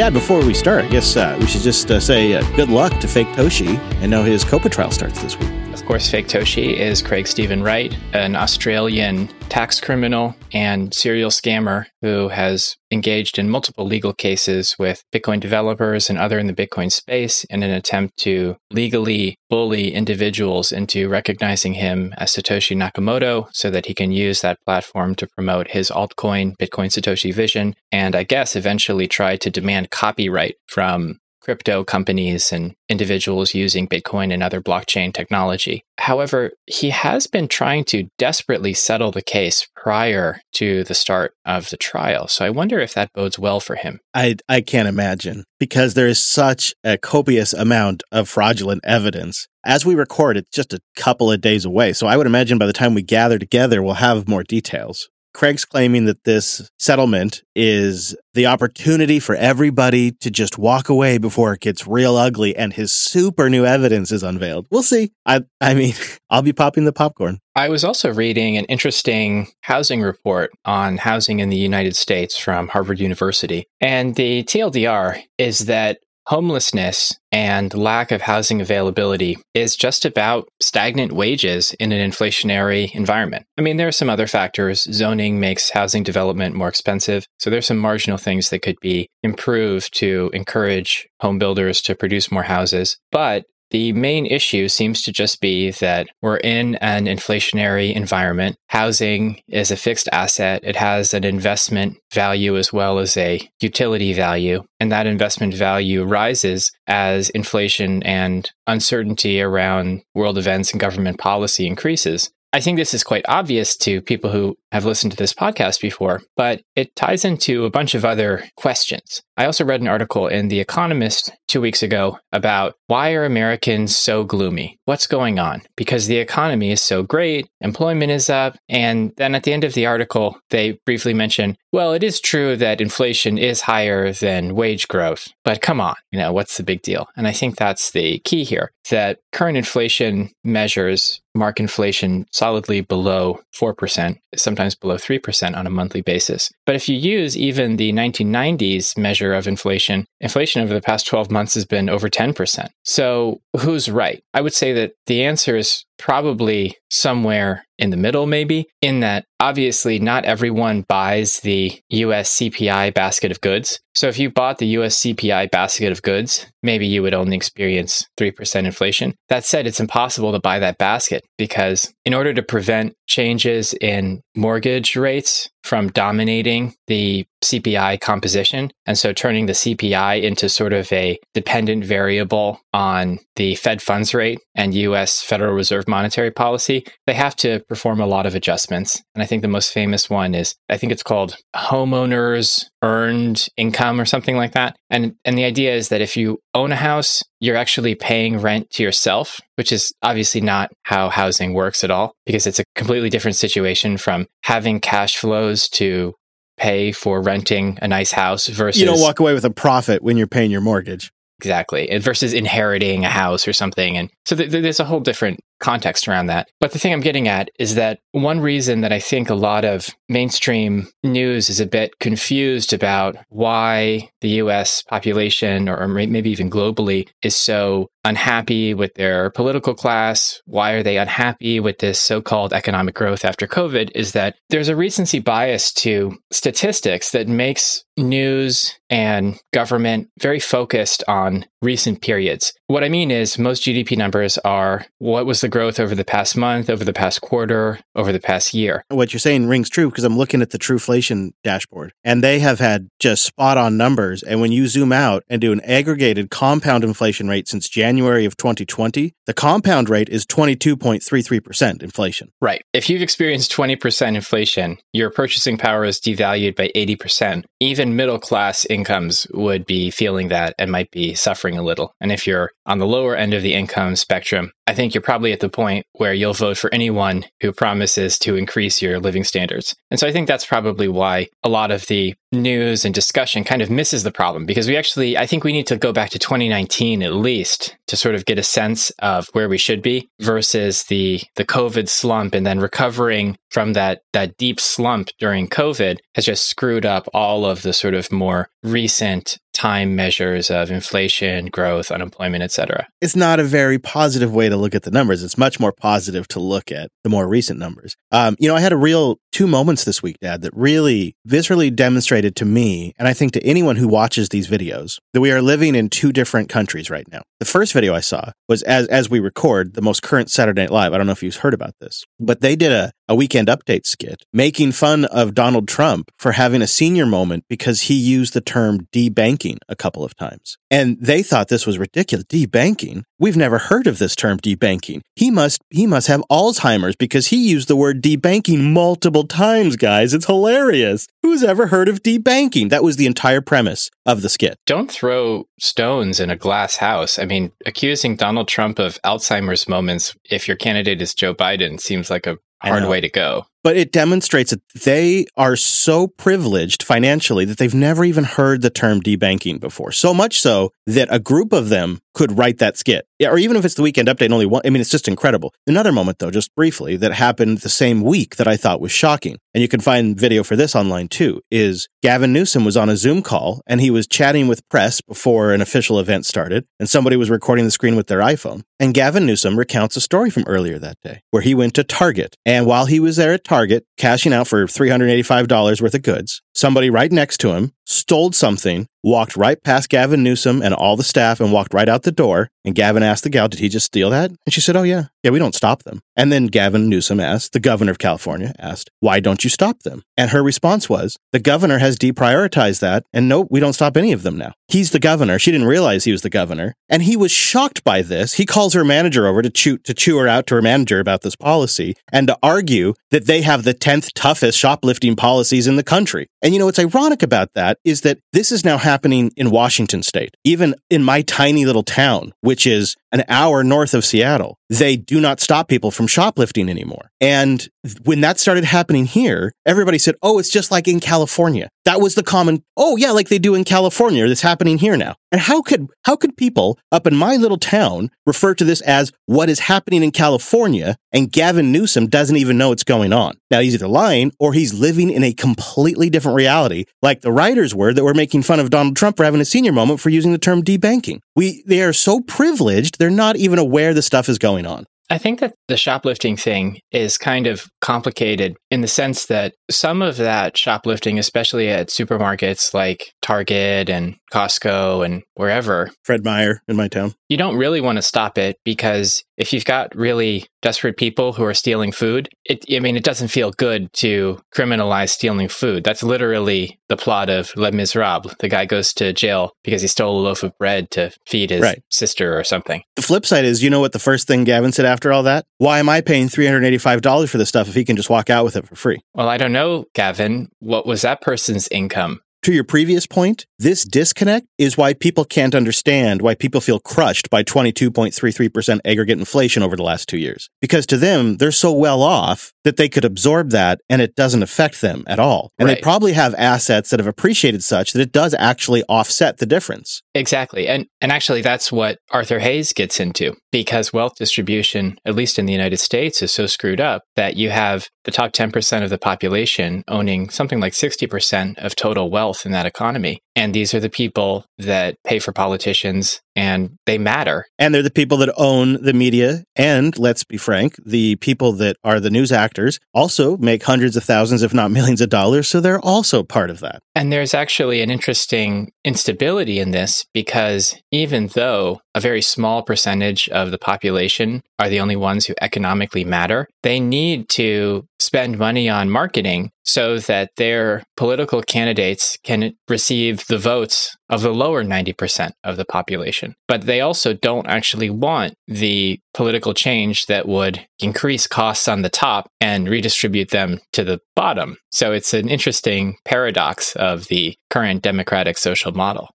Dad, before we start, I guess uh, we should just uh, say uh, good luck to Fake Toshi. I know his COPA trial starts this week. Of course, Fake Toshi is Craig Stephen Wright, an Australian tax criminal and serial scammer who has engaged in multiple legal cases with Bitcoin developers and other in the Bitcoin space in an attempt to legally bully individuals into recognizing him as Satoshi Nakamoto so that he can use that platform to promote his altcoin, Bitcoin Satoshi Vision, and I guess eventually try to demand copyright from crypto companies and individuals using Bitcoin and other blockchain technology. However, he has been trying to desperately settle the case prior to the start of the trial. So I wonder if that bodes well for him. I, I can't imagine because there is such a copious amount of fraudulent evidence. As we record, it's just a couple of days away. So I would imagine by the time we gather together, we'll have more details. Craig's claiming that this settlement is the opportunity for everybody to just walk away before it gets real ugly and his super new evidence is unveiled. We'll see. I I mean, I'll be popping the popcorn. I was also reading an interesting housing report on housing in the United States from Harvard University. And the TLDR is that homelessness and lack of housing availability is just about stagnant wages in an inflationary environment. I mean, there are some other factors. Zoning makes housing development more expensive. So there's some marginal things that could be improved to encourage home builders to produce more houses. But the main issue seems to just be that we're in an inflationary environment. Housing is a fixed asset. It has an investment value as well as a utility value. And that investment value rises as inflation and uncertainty around world events and government policy increases. I think this is quite obvious to people who have listened to this podcast before, but it ties into a bunch of other questions. I also read an article in The Economist two weeks ago about why are Americans so gloomy? What's going on? Because the economy is so great, employment is up, and then at the end of the article, they briefly mention, well, it is true that inflation is higher than wage growth, but come on, you know, what's the big deal? And I think that's the key here that current inflation measures mark inflation solidly below 4%, sometimes below 3% on a monthly basis. But if you use even the 1990s measure of inflation, inflation over the past 12 months has been over 10%. So who's right? I would say that the answer is probably somewhere in the middle, maybe, in that obviously not everyone buys the US CPI basket of goods. So if you bought the US CPI basket of goods, maybe you would only experience 3% inflation. That said, it's impossible to buy that basket because in order to prevent changes in mortgage rates from dominating the CPI composition. And so turning the CPI into sort of a dependent variable on the Fed funds rate and US Federal Reserve monetary policy, they have to perform a lot of adjustments. And I think the most famous one is I think it's called homeowners earned income or something like that. And and the idea is that if you own a house, you're actually paying rent to yourself, which is obviously not how housing works at all because it's a completely different situation from having cash flows to pay for renting a nice house versus You don't walk away with a profit when you're paying your mortgage. Exactly. And versus inheriting a house or something. And so th- th- there's a whole different context around that. But the thing I'm getting at is that one reason that I think a lot of mainstream news is a bit confused about why the US population, or maybe even globally, is so unhappy with their political class. Why are they unhappy with this so called economic growth after COVID? Is that there's a recency bias to statistics that makes news and government very focused on recent periods. What I mean is, most GDP numbers are what was the growth over the past month, over the past quarter, over the past year. What you're saying rings true because I'm looking at the Truflation dashboard and they have had just spot on numbers. And when you zoom out and do an aggregated compound inflation rate since January of 2020, the compound rate is 22.33% inflation. Right. If you've experienced 20% inflation, your purchasing power is devalued by 80%. Even middle class incomes would be feeling that and might be suffering a little. And if you're on the lower end of the income spectrum, I think you're probably at the point where you'll vote for anyone who promises to increase your living standards. And so I think that's probably why a lot of the news and discussion kind of misses the problem because we actually, I think we need to go back to 2019 at least to sort of get a sense of where we should be versus the, the COVID slump and then recovering from that, that deep slump during COVID has just screwed up all of the sort of more recent time measures of inflation, growth, unemployment, etc. It's not a very positive way to look at the numbers. It's much more positive to look at the more recent numbers. Um, you know, I had a real two moments this week, Dad, that really viscerally demonstrated to me, and I think to anyone who watches these videos, that we are living in two different countries right now. The first video I saw was as as we record the most current Saturday Night Live. I don't know if you've heard about this, but they did a, a weekend update skit making fun of Donald Trump for having a senior moment because he used the term debanking a couple of times. And they thought this was ridiculous. Debanking? We've never heard of this term debanking. He must he must have Alzheimer's because he used the word debanking multiple times, guys. It's hilarious. Who's ever heard of debanking? That was the entire premise of the skit. Don't throw stones in a glass house. I mean, accusing Donald Trump of Alzheimer's moments if your candidate is Joe Biden seems like a hard way to go. But it demonstrates that they are so privileged financially that they've never even heard the term debanking before. So much so that a group of them could write that skit. Or even if it's the weekend update, only one. I mean, it's just incredible. Another moment, though, just briefly, that happened the same week that I thought was shocking. And you can find video for this online too, is Gavin Newsom was on a Zoom call and he was chatting with press before an official event started. And somebody was recording the screen with their iPhone. And Gavin Newsom recounts a story from earlier that day where he went to Target. And while he was there at Target cashing out for $385 worth of goods. Somebody right next to him stole something, walked right past Gavin Newsom and all the staff and walked right out the door. And Gavin asked the gal, Did he just steal that? And she said, Oh, yeah. Yeah, we don't stop them. And then Gavin Newsom asked, the governor of California asked, Why don't you stop them? And her response was, The governor has deprioritized that. And nope, we don't stop any of them now. He's the governor. She didn't realize he was the governor. And he was shocked by this. He calls her manager over to chew, to chew her out to her manager about this policy and to argue that they have the 10th toughest shoplifting policies in the country. And you know, what's ironic about that is that this is now happening in Washington state, even in my tiny little town, which is an hour north of Seattle. They do not stop people from shoplifting anymore. And when that started happening here, everybody said, Oh, it's just like in California. That was the common, oh yeah, like they do in California. That's happening here now. And how could, how could people up in my little town refer to this as what is happening in California and Gavin Newsom doesn't even know what's going on? Now he's either lying or he's living in a completely different reality, like the writers were that were making fun of Donald Trump for having a senior moment for using the term debanking. We, they are so privileged, they're not even aware the stuff is going on. I think that the shoplifting thing is kind of complicated in the sense that some of that shoplifting, especially at supermarkets like Target and Costco and wherever, Fred Meyer in my town, you don't really want to stop it because if you've got really desperate people who are stealing food, it, I mean, it doesn't feel good to criminalize stealing food. That's literally the plot of Les Miserables. The guy goes to jail because he stole a loaf of bread to feed his right. sister or something. The flip side is, you know what the first thing Gavin said after all that? Why am I paying $385 for this stuff if he can just walk out with it for free? Well, I don't know, Gavin. What was that person's income? To your previous point, this disconnect is why people can't understand why people feel crushed by 22.33% aggregate inflation over the last two years. Because to them, they're so well off that they could absorb that and it doesn't affect them at all. And right. they probably have assets that have appreciated such that it does actually offset the difference. Exactly. And and actually that's what Arthur Hayes gets into because wealth distribution, at least in the United States, is so screwed up that you have the top 10% of the population owning something like 60% of total wealth in that economy. And these are the people that pay for politicians and they matter. And they're the people that own the media. And let's be frank, the people that are the news actors also make hundreds of thousands, if not millions of dollars. So they're also part of that. And there's actually an interesting instability in this because even though a very small percentage of the population are the only ones who economically matter, they need to spend money on marketing so that their political candidates can receive the votes of the lower 90% of the population. But they also don't actually want the political change that would increase costs on the top and redistribute them to the bottom. So it's an interesting paradox of the current democratic social model.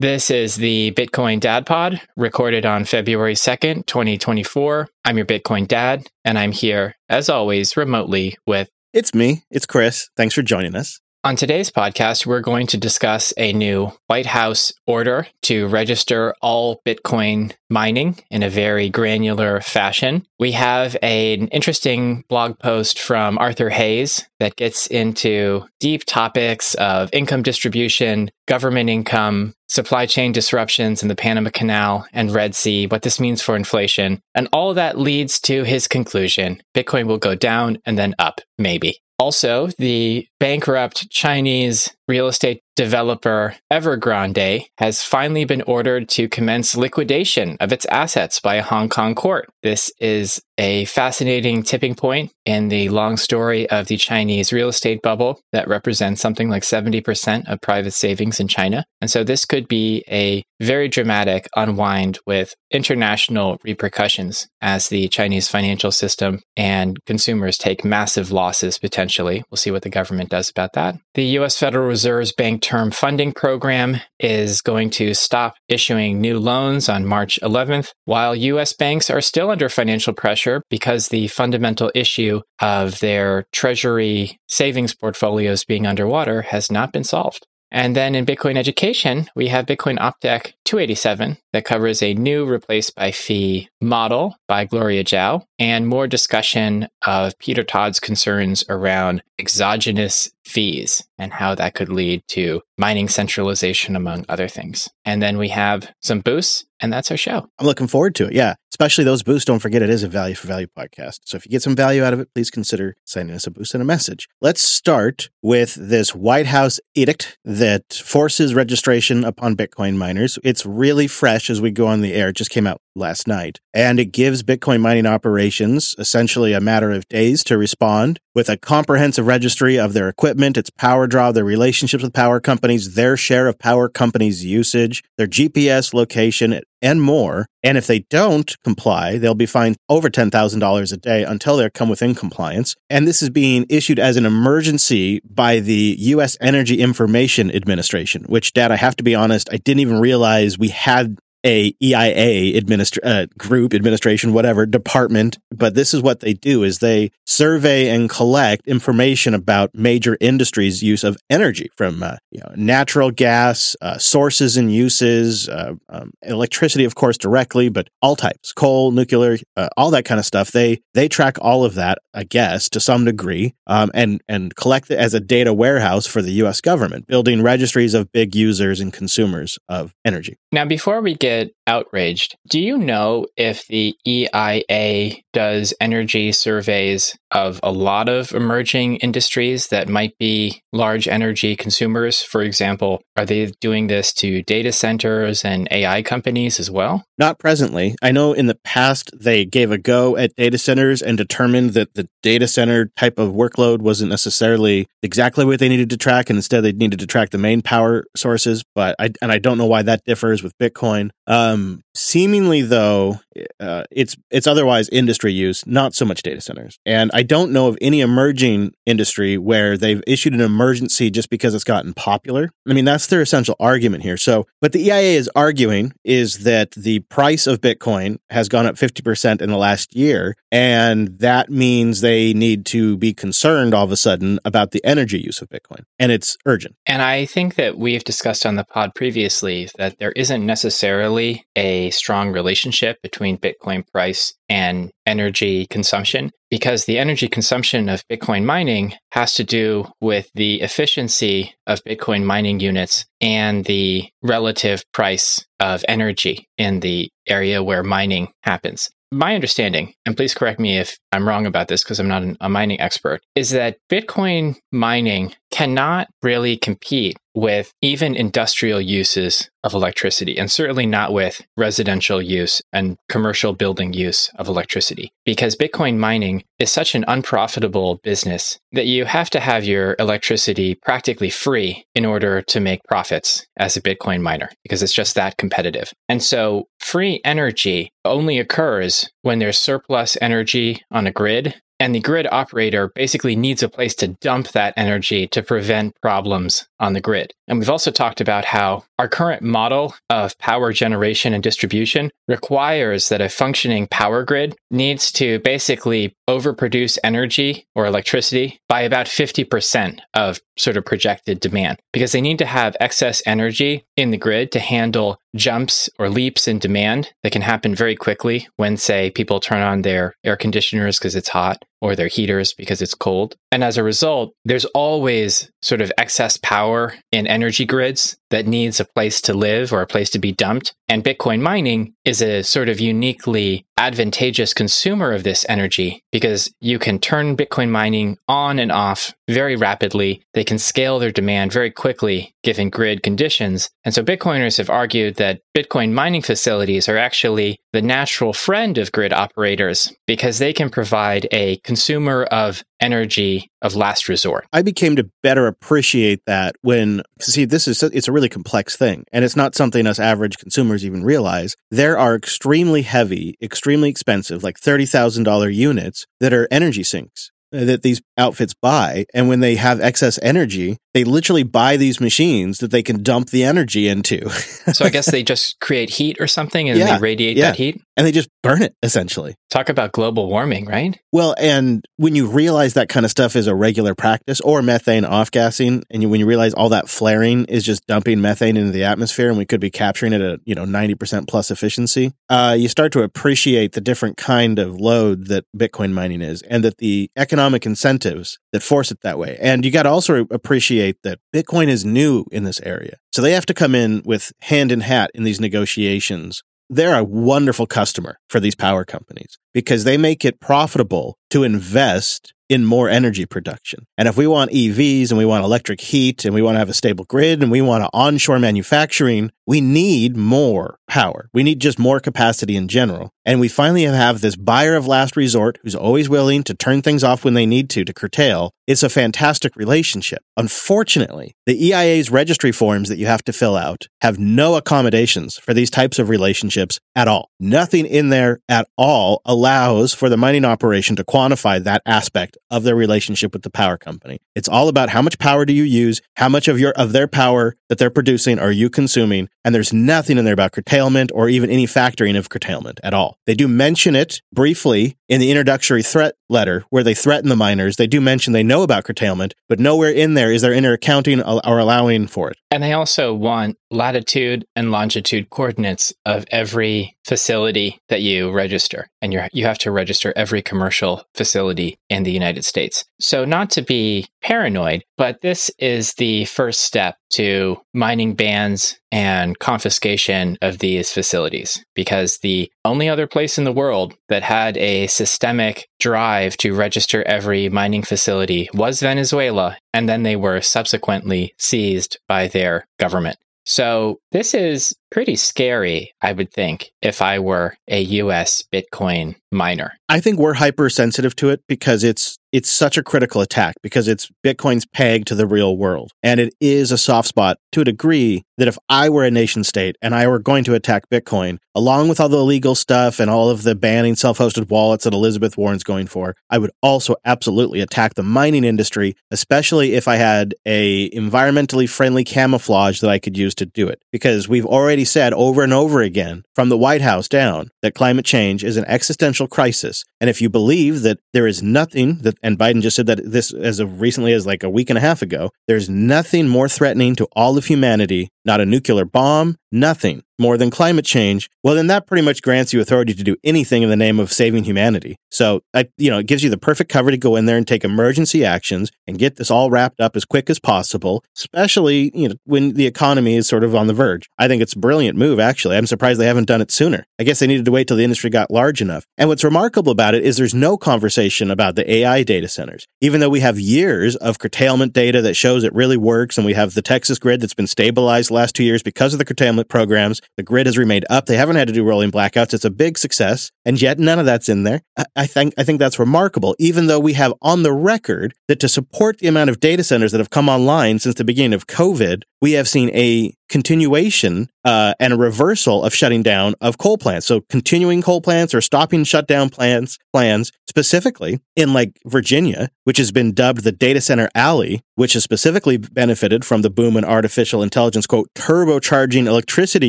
This is the Bitcoin Dad Pod, recorded on February 2nd, 2024. I'm your Bitcoin Dad, and I'm here, as always, remotely with. It's me. It's Chris. Thanks for joining us. On today's podcast, we're going to discuss a new White House order to register all Bitcoin mining in a very granular fashion. We have an interesting blog post from Arthur Hayes that gets into deep topics of income distribution, government income, supply chain disruptions in the Panama Canal and Red Sea, what this means for inflation. And all that leads to his conclusion Bitcoin will go down and then up, maybe. Also, the bankrupt Chinese real estate developer Evergrande has finally been ordered to commence liquidation of its assets by a Hong Kong court. This is a fascinating tipping point in the long story of the Chinese real estate bubble that represents something like 70% of private savings in China. And so this could be a very dramatic unwind with international repercussions as the Chinese financial system and consumers take massive losses potentially. We'll see what the government does about that. The US Federal Reserve's Bank Term Funding Program is going to stop issuing new loans on March 11th, while US banks are still under financial pressure because the fundamental issue of their treasury savings portfolios being underwater has not been solved. And then in Bitcoin education, we have Bitcoin Optech 287 that covers a new replaced by fee model by Gloria Zhao and more discussion of Peter Todd's concerns around exogenous fees and how that could lead to mining centralization, among other things. And then we have some boosts, and that's our show. I'm looking forward to it. Yeah. Especially those boosts. Don't forget it is a value for value podcast. So if you get some value out of it, please consider sending us a boost and a message. Let's start with this White House edict that forces registration upon Bitcoin miners. It's really fresh as we go on the air. It just came out last night. And it gives Bitcoin mining operations essentially a matter of days to respond with a comprehensive registry of their equipment, its power draw, their relationships with power companies, their share of power companies' usage, their GPS location, and more. And if they don't comply, they'll be fined over $10,000 a day until they come within compliance. And this is being issued as an emergency by the U.S. Energy Information Administration, which, Dad, I have to be honest, I didn't even realize we had a EIA administra- uh, group administration whatever department but this is what they do is they survey and collect information about major industries use of energy from uh, you know, natural gas uh, sources and uses uh, um, electricity of course directly but all types coal nuclear uh, all that kind of stuff. They they track all of that I guess to some degree um, and and collect it as a data warehouse for the US government building registries of big users and consumers of energy. Now before we get get outraged. Do you know if the EIA does energy surveys of a lot of emerging industries that might be large energy consumers? For example, are they doing this to data centers and AI companies as well? Not presently. I know in the past they gave a go at data centers and determined that the data center type of workload wasn't necessarily exactly what they needed to track, and instead they needed to track the main power sources. But I and I don't know why that differs with Bitcoin. Um, seemingly, though, uh, it's it's otherwise industry use, not so much data centers. And I don't know of any emerging industry where they've issued an emergency just because it's gotten popular. I mean, that's their essential argument here. So, but the EIA is arguing is that the price of Bitcoin has gone up 50% in the last year. And that means they need to be concerned all of a sudden about the energy use of Bitcoin. And it's urgent. And I think that we've discussed on the pod previously that there isn't necessarily a strong relationship between Bitcoin price and energy consumption because the energy consumption of Bitcoin mining has to do with the efficiency of Bitcoin mining units and the relative price of energy in the area where mining happens. My understanding, and please correct me if I'm wrong about this because I'm not a mining expert, is that Bitcoin mining cannot really compete with even industrial uses of electricity, and certainly not with residential use and commercial building use of electricity. Because Bitcoin mining is such an unprofitable business that you have to have your electricity practically free in order to make profits as a Bitcoin miner, because it's just that competitive. And so free energy only occurs when there's surplus energy on a grid and the grid operator basically needs a place to dump that energy to prevent problems on the grid. And we've also talked about how our current model of power generation and distribution requires that a functioning power grid needs to basically overproduce energy or electricity by about 50% of sort of projected demand because they need to have excess energy in the grid to handle jumps or leaps in demand that can happen very quickly when, say, people turn on their air conditioners because it's hot or their heaters because it's cold. And as a result, there's always sort of excess power in energy grids that needs a place to live or a place to be dumped. And Bitcoin mining is a sort of uniquely advantageous consumer of this energy because you can turn Bitcoin mining on and off very rapidly. They can scale their demand very quickly given grid conditions. And so Bitcoiners have argued that Bitcoin mining facilities are actually the natural friend of grid operators because they can provide a consumer of energy of last resort. I became to better appreciate that when see this is it's a really complex thing and it's not something us average consumers even realize. There are extremely heavy, extremely expensive like $30,000 units that are energy sinks that these outfits buy. And when they have excess energy, they literally buy these machines that they can dump the energy into. so I guess they just create heat or something and yeah, they radiate yeah. that heat? And they just burn it essentially. Talk about global warming, right? Well, and when you realize that kind of stuff is a regular practice or methane off gassing, and you, when you realize all that flaring is just dumping methane into the atmosphere and we could be capturing it at, you know, 90% plus efficiency, uh, you start to appreciate the different kind of load that Bitcoin mining is and that the economic incentives that force it that way. And you got to also appreciate that Bitcoin is new in this area. So they have to come in with hand in hat in these negotiations they're a wonderful customer for these power companies because they make it profitable to invest in more energy production. And if we want EVs and we want electric heat and we want to have a stable grid and we want to onshore manufacturing, we need more power. We need just more capacity in general. And we finally have this buyer of last resort who's always willing to turn things off when they need to, to curtail. It's a fantastic relationship. Unfortunately, the EIA's registry forms that you have to fill out have no accommodations for these types of relationships at all. Nothing in there at all allows for the mining operation to quantify that aspect of their relationship with the power company. It's all about how much power do you use, how much of your of their power that they're producing are you consuming, and there's nothing in there about curtailment or even any factoring of curtailment at all. They do mention it briefly in the introductory threat letter where they threaten the miners. They do mention they know about curtailment, but nowhere in there is there inner accounting or allowing for it. And they also want latitude and longitude coordinates of every facility that you register. And you you have to register every commercial facility in the United States. So not to be paranoid, but this is the first step to mining bans and confiscation of these facilities because the only other place in the world that had a systemic drive to register every mining facility was Venezuela, and then they were subsequently seized by their government. So this is pretty scary, I would think, if I were a US Bitcoin miner. I think we're hypersensitive to it because it's it's such a critical attack because it's Bitcoin's peg to the real world. And it is a soft spot to a degree that if I were a nation state and I were going to attack Bitcoin, along with all the illegal stuff and all of the banning self-hosted wallets that Elizabeth Warren's going for, I would also absolutely attack the mining industry, especially if I had a environmentally friendly camouflage that I could use to do it. Because we've already said over and over again from the White House down that climate change is an existential crisis. And if you believe that there is nothing that and Biden just said that this as of recently as like a week and a half ago. There's nothing more threatening to all of humanity, not a nuclear bomb, nothing more than climate change, well, then that pretty much grants you authority to do anything in the name of saving humanity. So, I, you know, it gives you the perfect cover to go in there and take emergency actions and get this all wrapped up as quick as possible, especially, you know, when the economy is sort of on the verge. I think it's a brilliant move, actually. I'm surprised they haven't done it sooner. I guess they needed to wait till the industry got large enough. And what's remarkable about it is there's no conversation about the AI data centers, even though we have years of curtailment data that shows it really works. And we have the Texas grid that's been stabilized last two years because of the curtailment programs. The grid has remained up. They haven't had to do rolling blackouts. It's a big success. And yet none of that's in there. I, I think, I think that's remarkable, even though we have on the record that to support the amount of data centers that have come online since the beginning of COVID, we have seen a continuation uh, and a reversal of shutting down of coal plants. So continuing coal plants or stopping shutdown plants plans specifically in like Virginia, which has been dubbed the data center alley, which has specifically benefited from the boom in artificial intelligence, quote, turbocharging electricity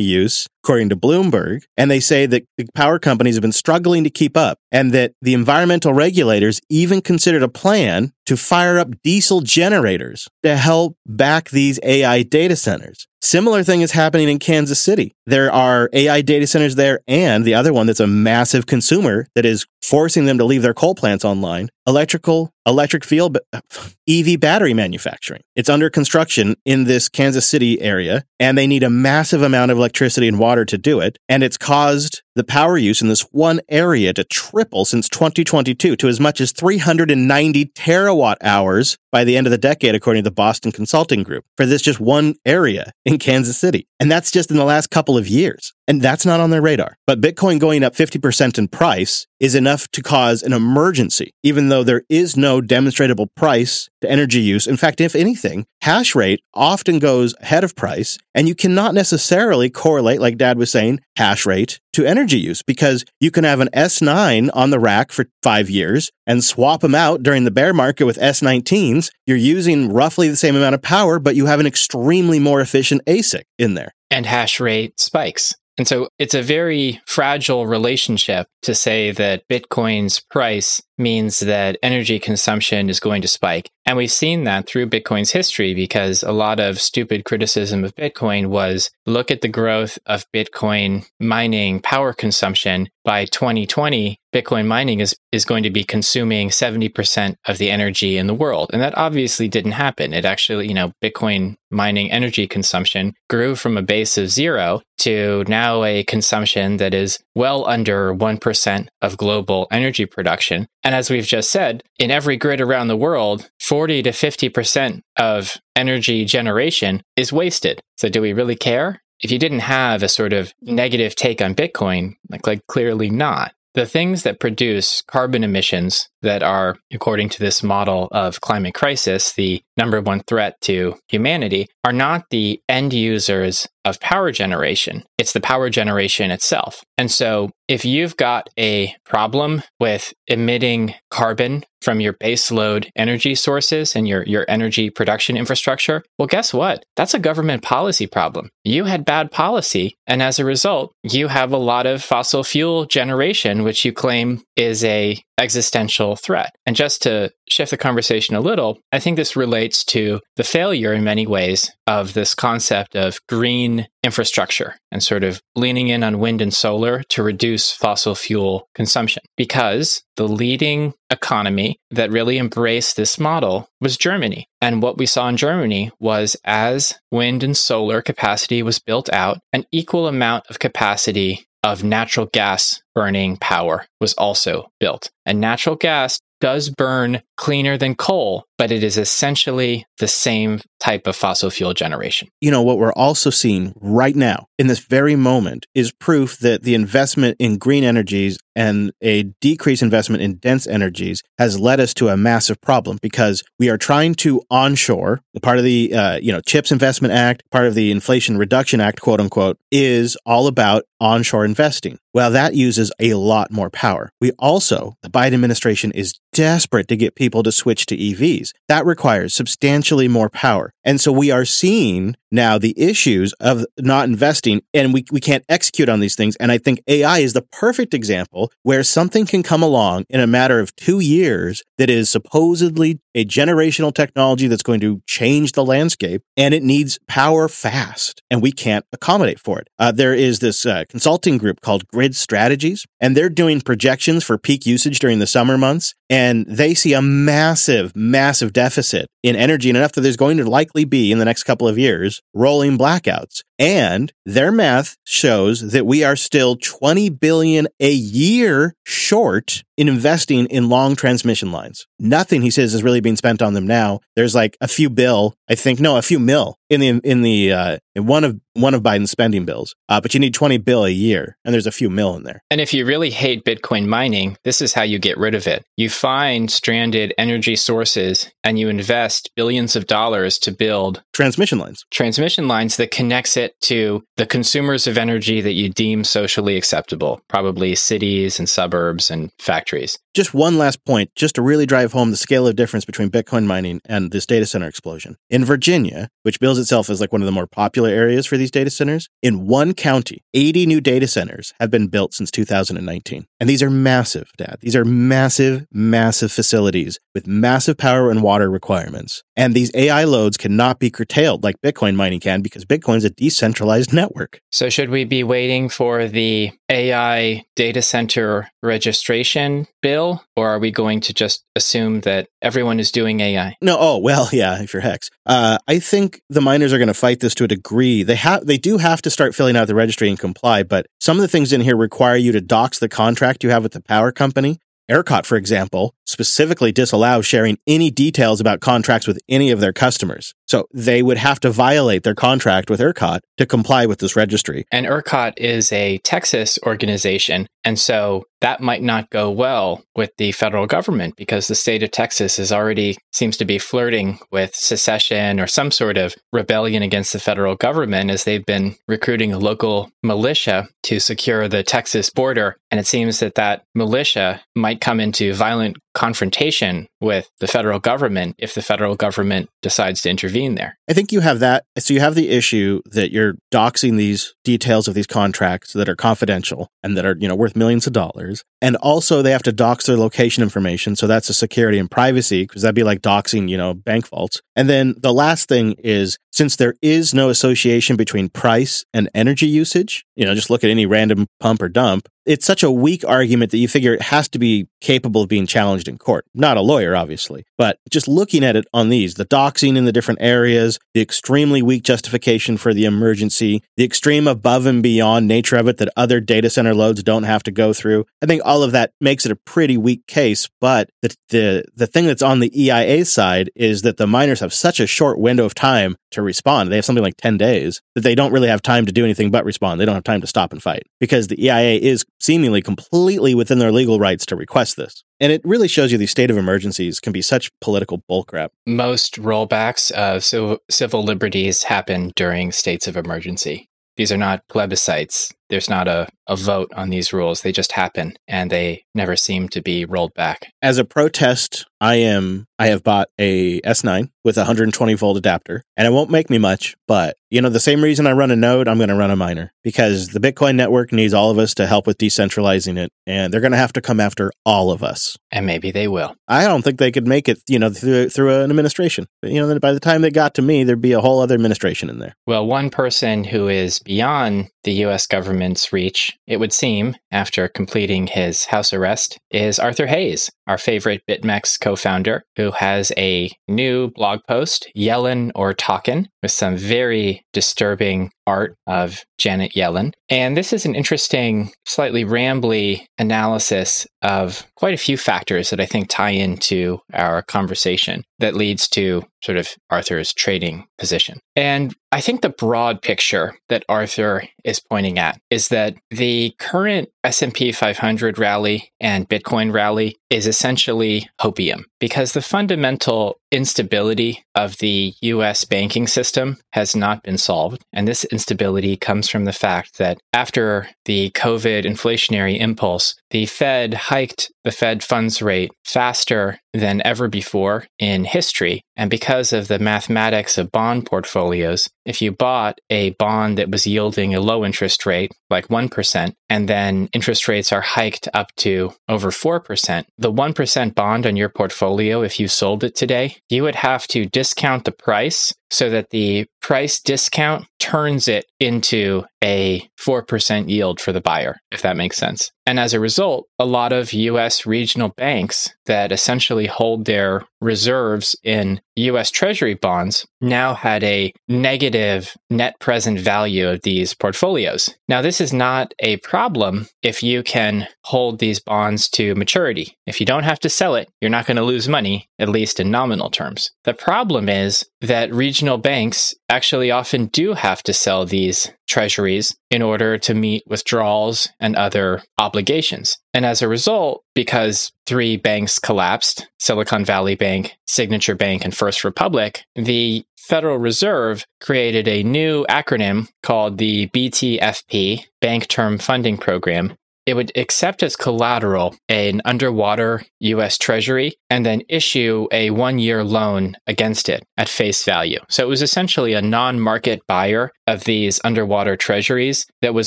use, according to Bloomberg. And they say that the power companies have been struggling to keep up and that the environmental regulators even considered a plan to fire up diesel generators to help back these AI data centers. Similar thing is happening in Kansas City. There are AI data centers there and the other one that's a massive consumer that is forcing them to leave their coal plants online, electrical electric field EV battery manufacturing. It's under construction in this Kansas City area and they need a massive amount of electricity and water to do it and it's caused the power use in this one area to triple since 2022 to as much as 390 terawatt hours by the end of the decade, according to the Boston Consulting Group, for this just one area in Kansas City. And that's just in the last couple of years. And that's not on their radar. But Bitcoin going up 50% in price is enough to cause an emergency, even though there is no demonstrable price to energy use. In fact, if anything, hash rate often goes ahead of price, and you cannot necessarily correlate, like Dad was saying, hash rate to energy use because you can have an S9 on the rack for five years and swap them out during the bear market with S19s. You're using roughly the same amount of power, but you have an extremely more efficient ASIC in there. And hash rate spikes. And so it's a very fragile relationship to say that Bitcoin's price means that energy consumption is going to spike. And we've seen that through Bitcoin's history because a lot of stupid criticism of Bitcoin was look at the growth of Bitcoin mining power consumption. By 2020, Bitcoin mining is, is going to be consuming 70% of the energy in the world. And that obviously didn't happen. It actually, you know, Bitcoin mining energy consumption grew from a base of zero to now a consumption that is well under 1% of global energy production. And as we've just said, in every grid around the world, 40 to 50% of energy generation is wasted. So do we really care? If you didn't have a sort of negative take on Bitcoin, like, like clearly not. The things that produce carbon emissions that are, according to this model of climate crisis, the number one threat to humanity are not the end users of power generation. It's the power generation itself. And so if you've got a problem with emitting carbon from your baseload energy sources and your, your energy production infrastructure, well, guess what? That's a government policy problem. You had bad policy. And as a result, you have a lot of fossil fuel generation, which you claim is a existential threat. And just to shift the conversation a little, I think this relates to the failure in many ways of this concept of green infrastructure and sort of leaning in on wind and solar to reduce fossil fuel consumption. Because the leading economy that really embraced this model was Germany. And what we saw in Germany was as wind and solar capacity was built out, an equal amount of capacity of natural gas burning power was also built. And natural gas does burn cleaner than coal, but it is essentially the same type of fossil fuel generation. You know, what we're also seeing right now in this very moment is proof that the investment in green energies and a decreased investment in dense energies has led us to a massive problem because we are trying to onshore. Part of the uh, you know chips investment act part of the inflation reduction act quote unquote is all about onshore investing. Well that uses a lot more power. We also the biden administration is desperate to get people to switch to evs that requires substantially more power. And so we are seeing now the issues of not investing and we, we can't execute on these things. And I think AI is the perfect example where something can come along in a matter of two years that is supposedly a generational technology that's going to change the landscape and it needs power fast and we can't accommodate for it. Uh, there is this uh, consulting group called Grid Strategies and they're doing projections for peak usage during the summer months and they see a massive, massive deficit in energy and enough that there's going to likely be in the next couple of years rolling blackouts. And their math shows that we are still 20 billion a year short in investing in long transmission lines. Nothing, he says, is really being spent on them now. There's like a few bill, I think, no, a few mil in the in the uh, in one of one of Biden's spending bills. Uh, but you need 20 bill a year, and there's a few mil in there. And if you really hate Bitcoin mining, this is how you get rid of it. You find stranded energy sources and you invest billions of dollars to build transmission lines. Transmission lines that connects it it to the consumers of energy that you deem socially acceptable, probably cities and suburbs and factories. Just one last point, just to really drive home the scale of difference between Bitcoin mining and this data center explosion. In Virginia, which bills itself as like one of the more popular areas for these data centers, in one county, 80 new data centers have been built since 2019. And these are massive, Dad. These are massive, massive facilities with massive power and water requirements. And these AI loads cannot be curtailed like Bitcoin mining can because Bitcoin's a decentralized network. So, should we be waiting for the AI data center registration bill, or are we going to just assume that everyone is doing AI? No, oh well, yeah. If you're hex, uh, I think the miners are going to fight this to a degree. They have, they do have to start filling out the registry and comply, but some of the things in here require you to dox the contract you have with the power company. ERCOT, for example, specifically disallows sharing any details about contracts with any of their customers. So they would have to violate their contract with ERCOT to comply with this registry. And ERCOT is a Texas organization. And so that might not go well with the federal government because the state of Texas is already seems to be flirting with secession or some sort of rebellion against the federal government as they've been recruiting a local militia to secure the Texas border. And it seems that that militia might come into violent confrontation with the federal government if the federal government decides to intervene there. I think you have that. So you have the issue that you're doxing these details of these contracts that are confidential and that are, you know, worth millions of dollars. And also they have to dox their location information. So that's a security and privacy because that'd be like doxing, you know, bank vaults. And then the last thing is since there is no association between price and energy usage, you know, just look at any random pump or dump, it's such a weak argument that you figure it has to be capable of being challenged in court. Not a lawyer, obviously, but just looking at it on these, the doxing in the different areas, the extremely weak justification for the emergency, the extreme above and beyond nature of it that other data center loads don't have to go through. I think all of that makes it a pretty weak case, but the, the, the thing that's on the EIA side is that the miners have such a short window of time to respond. They have something like 10 days that they don't really have time to do anything but respond. They don't have time to stop and fight because the EIA is seemingly completely within their legal rights to request this. And it really shows you these state of emergencies can be such political bullcrap. Most rollbacks of civil liberties happen during states of emergency. These are not plebiscites. There's not a, a vote on these rules. They just happen and they never seem to be rolled back. As a protest, I am I have bought a S9 with a 120 volt adapter and it won't make me much, but you know the same reason I run a node, I'm going to run a miner because the Bitcoin network needs all of us to help with decentralizing it and they're going to have to come after all of us. And maybe they will. I don't think they could make it, you know, through through an administration. But, you know, by the time they got to me, there'd be a whole other administration in there. Well, one person who is beyond the US government's reach, it would seem, after completing his house arrest, is Arthur Hayes, our favorite BitMEX co founder, who has a new blog post, Yellen or Talkin', with some very disturbing art of Janet Yellen. And this is an interesting, slightly rambly analysis of quite a few factors that I think tie into our conversation that leads to sort of Arthur's trading position. And I think the broad picture that Arthur is pointing at is that the current S&P 500 rally and Bitcoin rally is essentially hopium because the fundamental instability of the US banking system has not been solved and this instability comes from the fact that after the COVID inflationary impulse the Fed hiked the Fed funds rate faster than ever before in history. And because of the mathematics of bond portfolios, if you bought a bond that was yielding a low interest rate, like 1%, and then interest rates are hiked up to over 4%, the 1% bond on your portfolio, if you sold it today, you would have to discount the price so that the price discount turns it into a 4% yield for the buyer, if that makes sense. And as a result, a lot of US regional banks that essentially hold their reserves in US Treasury bonds now had a negative net present value of these portfolios. Now, this is not a problem if you can hold these bonds to maturity. If you don't have to sell it, you're not going to lose money, at least in nominal terms. The problem is that regional banks actually often do have to sell these treasuries in order to meet withdrawals and other obligations. And as a result, because three banks collapsed Silicon Valley Bank, Signature Bank, and First Republic the Federal Reserve created a new acronym called the BTFP, Bank Term Funding Program, it would accept as collateral an underwater US Treasury and then issue a one year loan against it at face value. So it was essentially a non market buyer of these underwater treasuries that would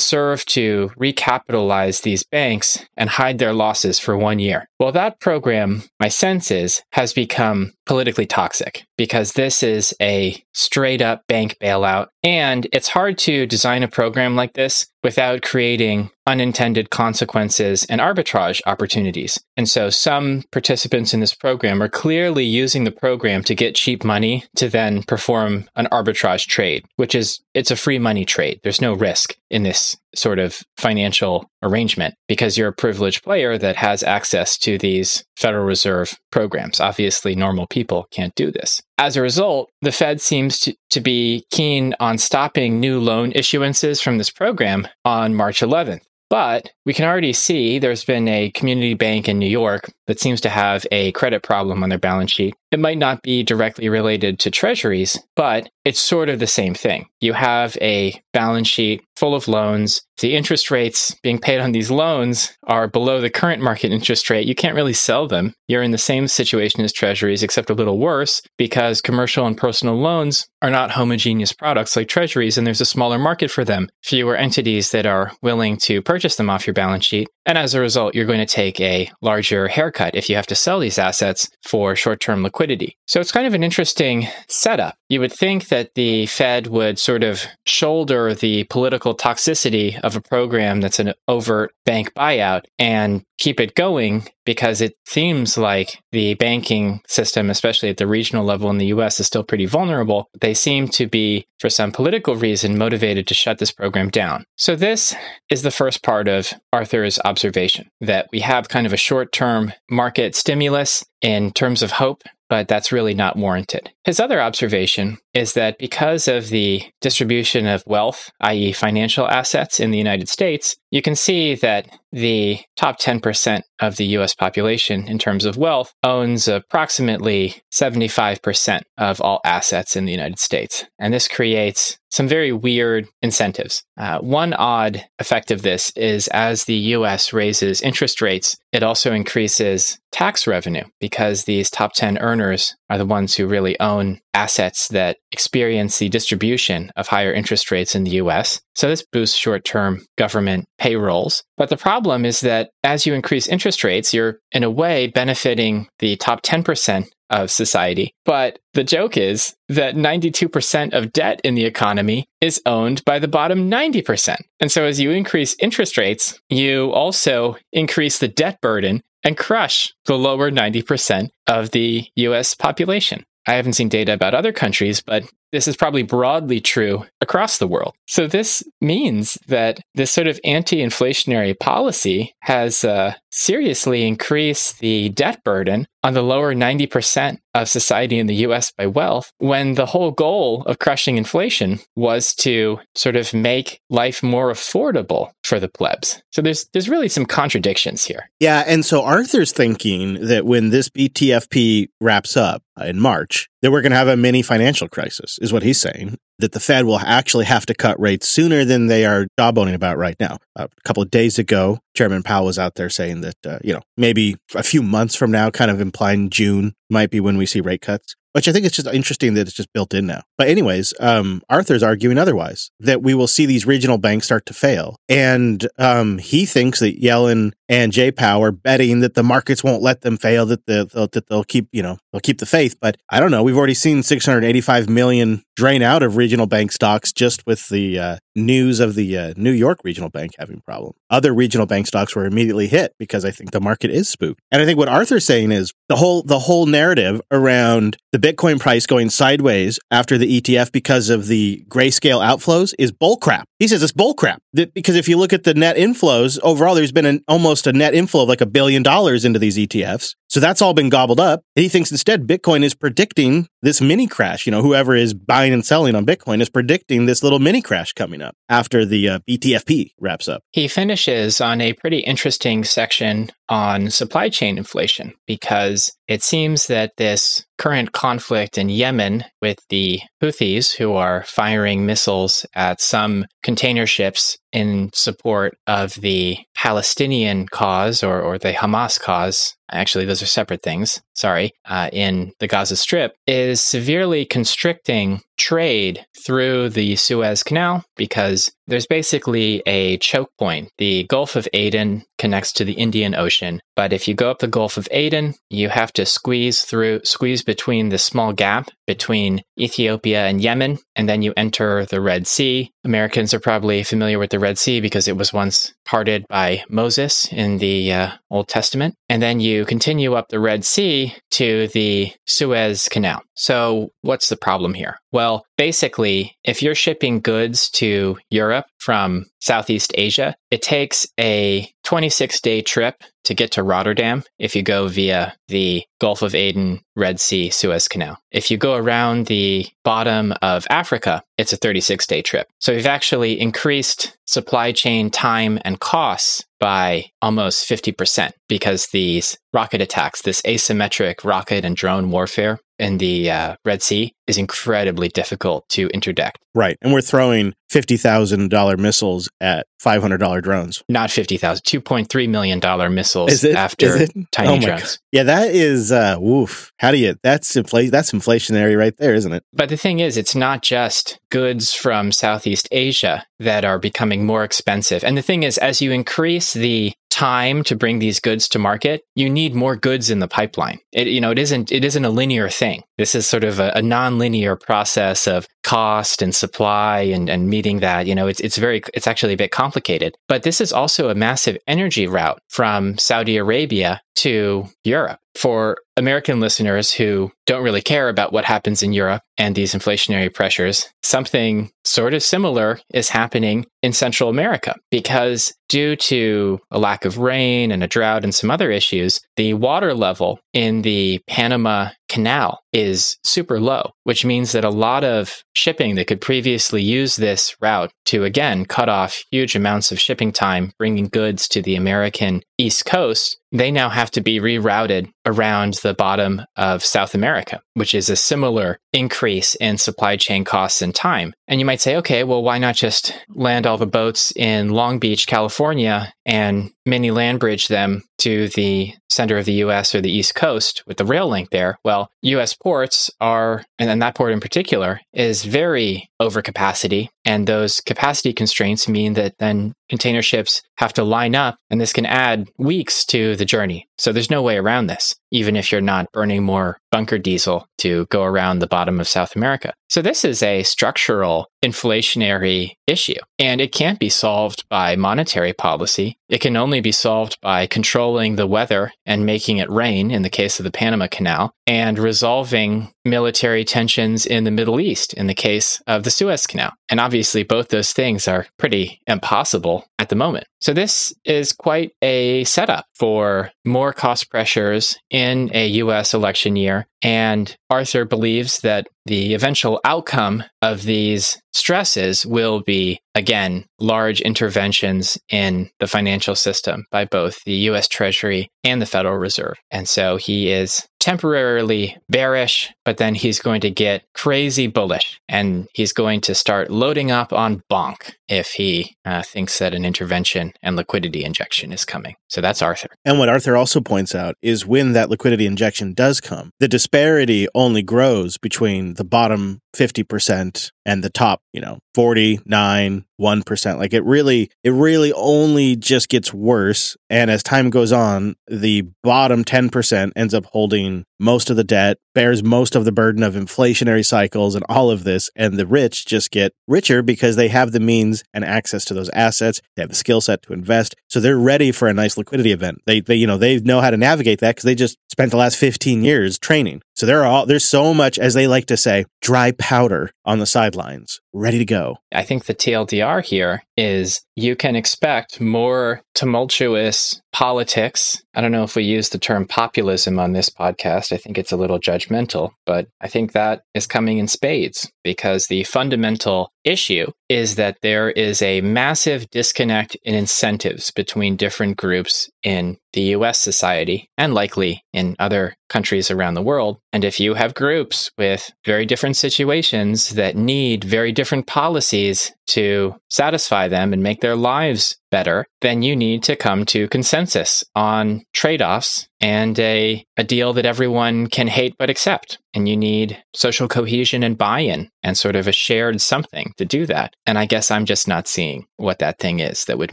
serve to recapitalize these banks and hide their losses for one year. Well, that program, my sense is, has become politically toxic because this is a straight up bank bailout. And it's hard to design a program like this without creating unintended consequences and arbitrage opportunities. And so some participants in this program are clearly using the program to get cheap money to then perform an arbitrage trade, which is it's a free money trade. There's no risk in this sort of financial arrangement because you're a privileged player that has access to these Federal Reserve programs. Obviously, normal people can't do this. As a result, the Fed seems to, to be keen on stopping new loan issuances from this program on March 11th. But we can already see there's been a community bank in New York that seems to have a credit problem on their balance sheet. It might not be directly related to treasuries, but it's sort of the same thing. You have a balance sheet full of loans. The interest rates being paid on these loans are below the current market interest rate. You can't really sell them. You're in the same situation as treasuries, except a little worse because commercial and personal loans are not homogeneous products like treasuries, and there's a smaller market for them, fewer entities that are willing to purchase them off your balance sheet. And as a result, you're going to take a larger haircut if you have to sell these assets for short term liquidity. So it's kind of an interesting setup. You would think that the Fed would sort of shoulder the political toxicity of a program that's an overt bank buyout and keep it going because it seems like the banking system, especially at the regional level in the US, is still pretty vulnerable. They seem to be, for some political reason, motivated to shut this program down. So, this is the first part of Arthur's observation that we have kind of a short term market stimulus in terms of hope but that's really not warranted. His other observation is that because of the distribution of wealth, i.e., financial assets in the United States, you can see that the top 10% of the US population in terms of wealth owns approximately 75% of all assets in the United States. And this creates some very weird incentives. Uh, one odd effect of this is as the US raises interest rates, it also increases tax revenue because these top 10 earners are the ones who really own assets that experience the distribution of higher interest rates in the US. So this boosts short term government payrolls. But the problem is that as you increase interest rates, you're in a way benefiting the top 10% of society. But the joke is that 92% of debt in the economy is owned by the bottom 90%. And so as you increase interest rates, you also increase the debt burden and crush the lower 90% of the US population. I haven't seen data about other countries, but this is probably broadly true across the world. So, this means that this sort of anti inflationary policy has uh, seriously increase the debt burden on the lower 90% of society in the US by wealth, when the whole goal of crushing inflation was to sort of make life more affordable for the plebs. So, there's, there's really some contradictions here. Yeah. And so, Arthur's thinking that when this BTFP wraps up in March, that we're going to have a mini financial crisis, is what he's saying. That the Fed will actually have to cut rates sooner than they are jawboning about right now. a couple of days ago, Chairman Powell was out there saying that, uh, you know, maybe a few months from now, kind of implying June might be when we see rate cuts which I think it's just interesting that it's just built in now. But anyways, um, Arthur's arguing otherwise that we will see these regional banks start to fail, and um, he thinks that Yellen and Jay Powell are betting that the markets won't let them fail, that the, that they'll keep you know they'll keep the faith. But I don't know. We've already seen 685 million drain out of regional bank stocks just with the uh, news of the uh, New York regional bank having problem. Other regional bank stocks were immediately hit because I think the market is spooked. And I think what Arthur's saying is the whole the whole narrative around the Bitcoin price going sideways after the ETF because of the grayscale outflows is bullcrap. He says it's bullcrap because if you look at the net inflows overall, there's been an almost a net inflow of like a billion dollars into these ETFs. So that's all been gobbled up. And he thinks instead Bitcoin is predicting this mini crash. You know, whoever is buying and selling on Bitcoin is predicting this little mini crash coming up after the uh, BTFP wraps up. He finishes on a pretty interesting section on supply chain inflation because it seems that this current conflict in Yemen with the Houthis, who are firing missiles at some container ships in support of the Palestinian cause or, or the Hamas cause, actually, those are separate things, sorry, uh, in the Gaza Strip, is severely constricting trade through the Suez Canal because there's basically a choke point. The Gulf of Aden connects to the Indian Ocean, but if you go up the Gulf of Aden, you have to squeeze through, squeeze between the small gap between Ethiopia and Yemen, and then you enter the Red Sea. Americans are probably familiar with the Red Sea because it was once parted by Moses in the uh, Old Testament. And then you continue up the Red Sea to the Suez Canal. So, what's the problem here? Well, basically, if you're shipping goods to Europe from Southeast Asia, it takes a 26 day trip to get to Rotterdam if you go via the Gulf of Aden, Red Sea, Suez Canal. If you go around the bottom of Africa, it's a 36 day trip. So we've actually increased supply chain time and costs by almost 50% because these rocket attacks, this asymmetric rocket and drone warfare in the uh, Red Sea is incredibly difficult to interdict. Right. And we're throwing $50,000 missiles at $500 drones. Not 50,000, $2.3 million missiles after tiny oh drones. God. Yeah, that is, uh, woof. How do you, that's, infl- that's inflationary right there, isn't it? But the thing is, it's not just goods from Southeast Asia that are becoming more expensive. And the thing is, as you increase the time to bring these goods to market, you need more goods in the pipeline. It, you know, it isn't it isn't a linear thing. This is sort of a, a non-linear process of cost and supply and, and meeting that. You know, it's it's very it's actually a bit complicated. But this is also a massive energy route from Saudi Arabia to Europe. For American listeners who don't really care about what happens in Europe and these inflationary pressures, something sort of similar is happening in Central America because due to a lack of rain and a drought and some other issues, the water level in the Panama Canal is super low, which means that a lot of shipping that could previously use this route to again cut off huge amounts of shipping time bringing goods to the American East Coast they now have to be rerouted around the bottom of South America, which is a similar increase in supply chain costs and time. And you might say, okay, well, why not just land all the boats in Long Beach, California, and mini land bridge them to the center of the US or the East Coast with the rail link there? Well, US ports are, and then that port in particular, is very over capacity. And those capacity constraints mean that then container ships have to line up, and this can add weeks to the journey. So there's no way around this, even if you're not burning more bunker diesel to go around the bottom of South America. So this is a structural inflationary issue, and it can't be solved by monetary policy. It can only be solved by controlling the weather and making it rain in the case of the Panama Canal, and resolving military tensions in the Middle East in the case of the Suez Canal. And obviously, both those things are pretty impossible at the moment. So, this is quite a setup for more cost pressures in a US election year. And Arthur believes that the eventual outcome of these stresses will be, again, large interventions in the financial system by both the US Treasury and the Federal Reserve. And so he is temporarily bearish, but then he's going to get crazy bullish and he's going to start loading up on bonk if he uh, thinks that an intervention and liquidity injection is coming. So that's Arthur. And what Arthur also points out is when that liquidity injection does come, the disparity only grows between the bottom 50% and the top, you know, 49, 1%. Like it really, it really only just gets worse. And as time goes on, the bottom 10% ends up holding most of the debt, bears most of the burden of inflationary cycles and all of this. And the rich just get richer because they have the means and access to those assets. They have the skill set to invest. So they're ready for a nice liquidity event. They, they, you know, they know how to navigate that because they just spent the last 15 years training. So there are all, there's so much, as they like to say, dry powder on the sidelines, ready to go. I think the TLDR here is you can expect more tumultuous politics. I don't know if we use the term populism on this podcast. I think it's a little judgmental, but I think that is coming in spades because the fundamental issue is that there is a massive disconnect in incentives between different groups in the US society and likely in other countries around the world. And if you have groups with very different situations that need very different policies to satisfy them and make their lives better, then you need to come to consensus on trade offs and a, a deal that everyone can hate but accept. And you need social cohesion and buy in and sort of a shared something to do that. And I guess I'm just not seeing what that thing is that would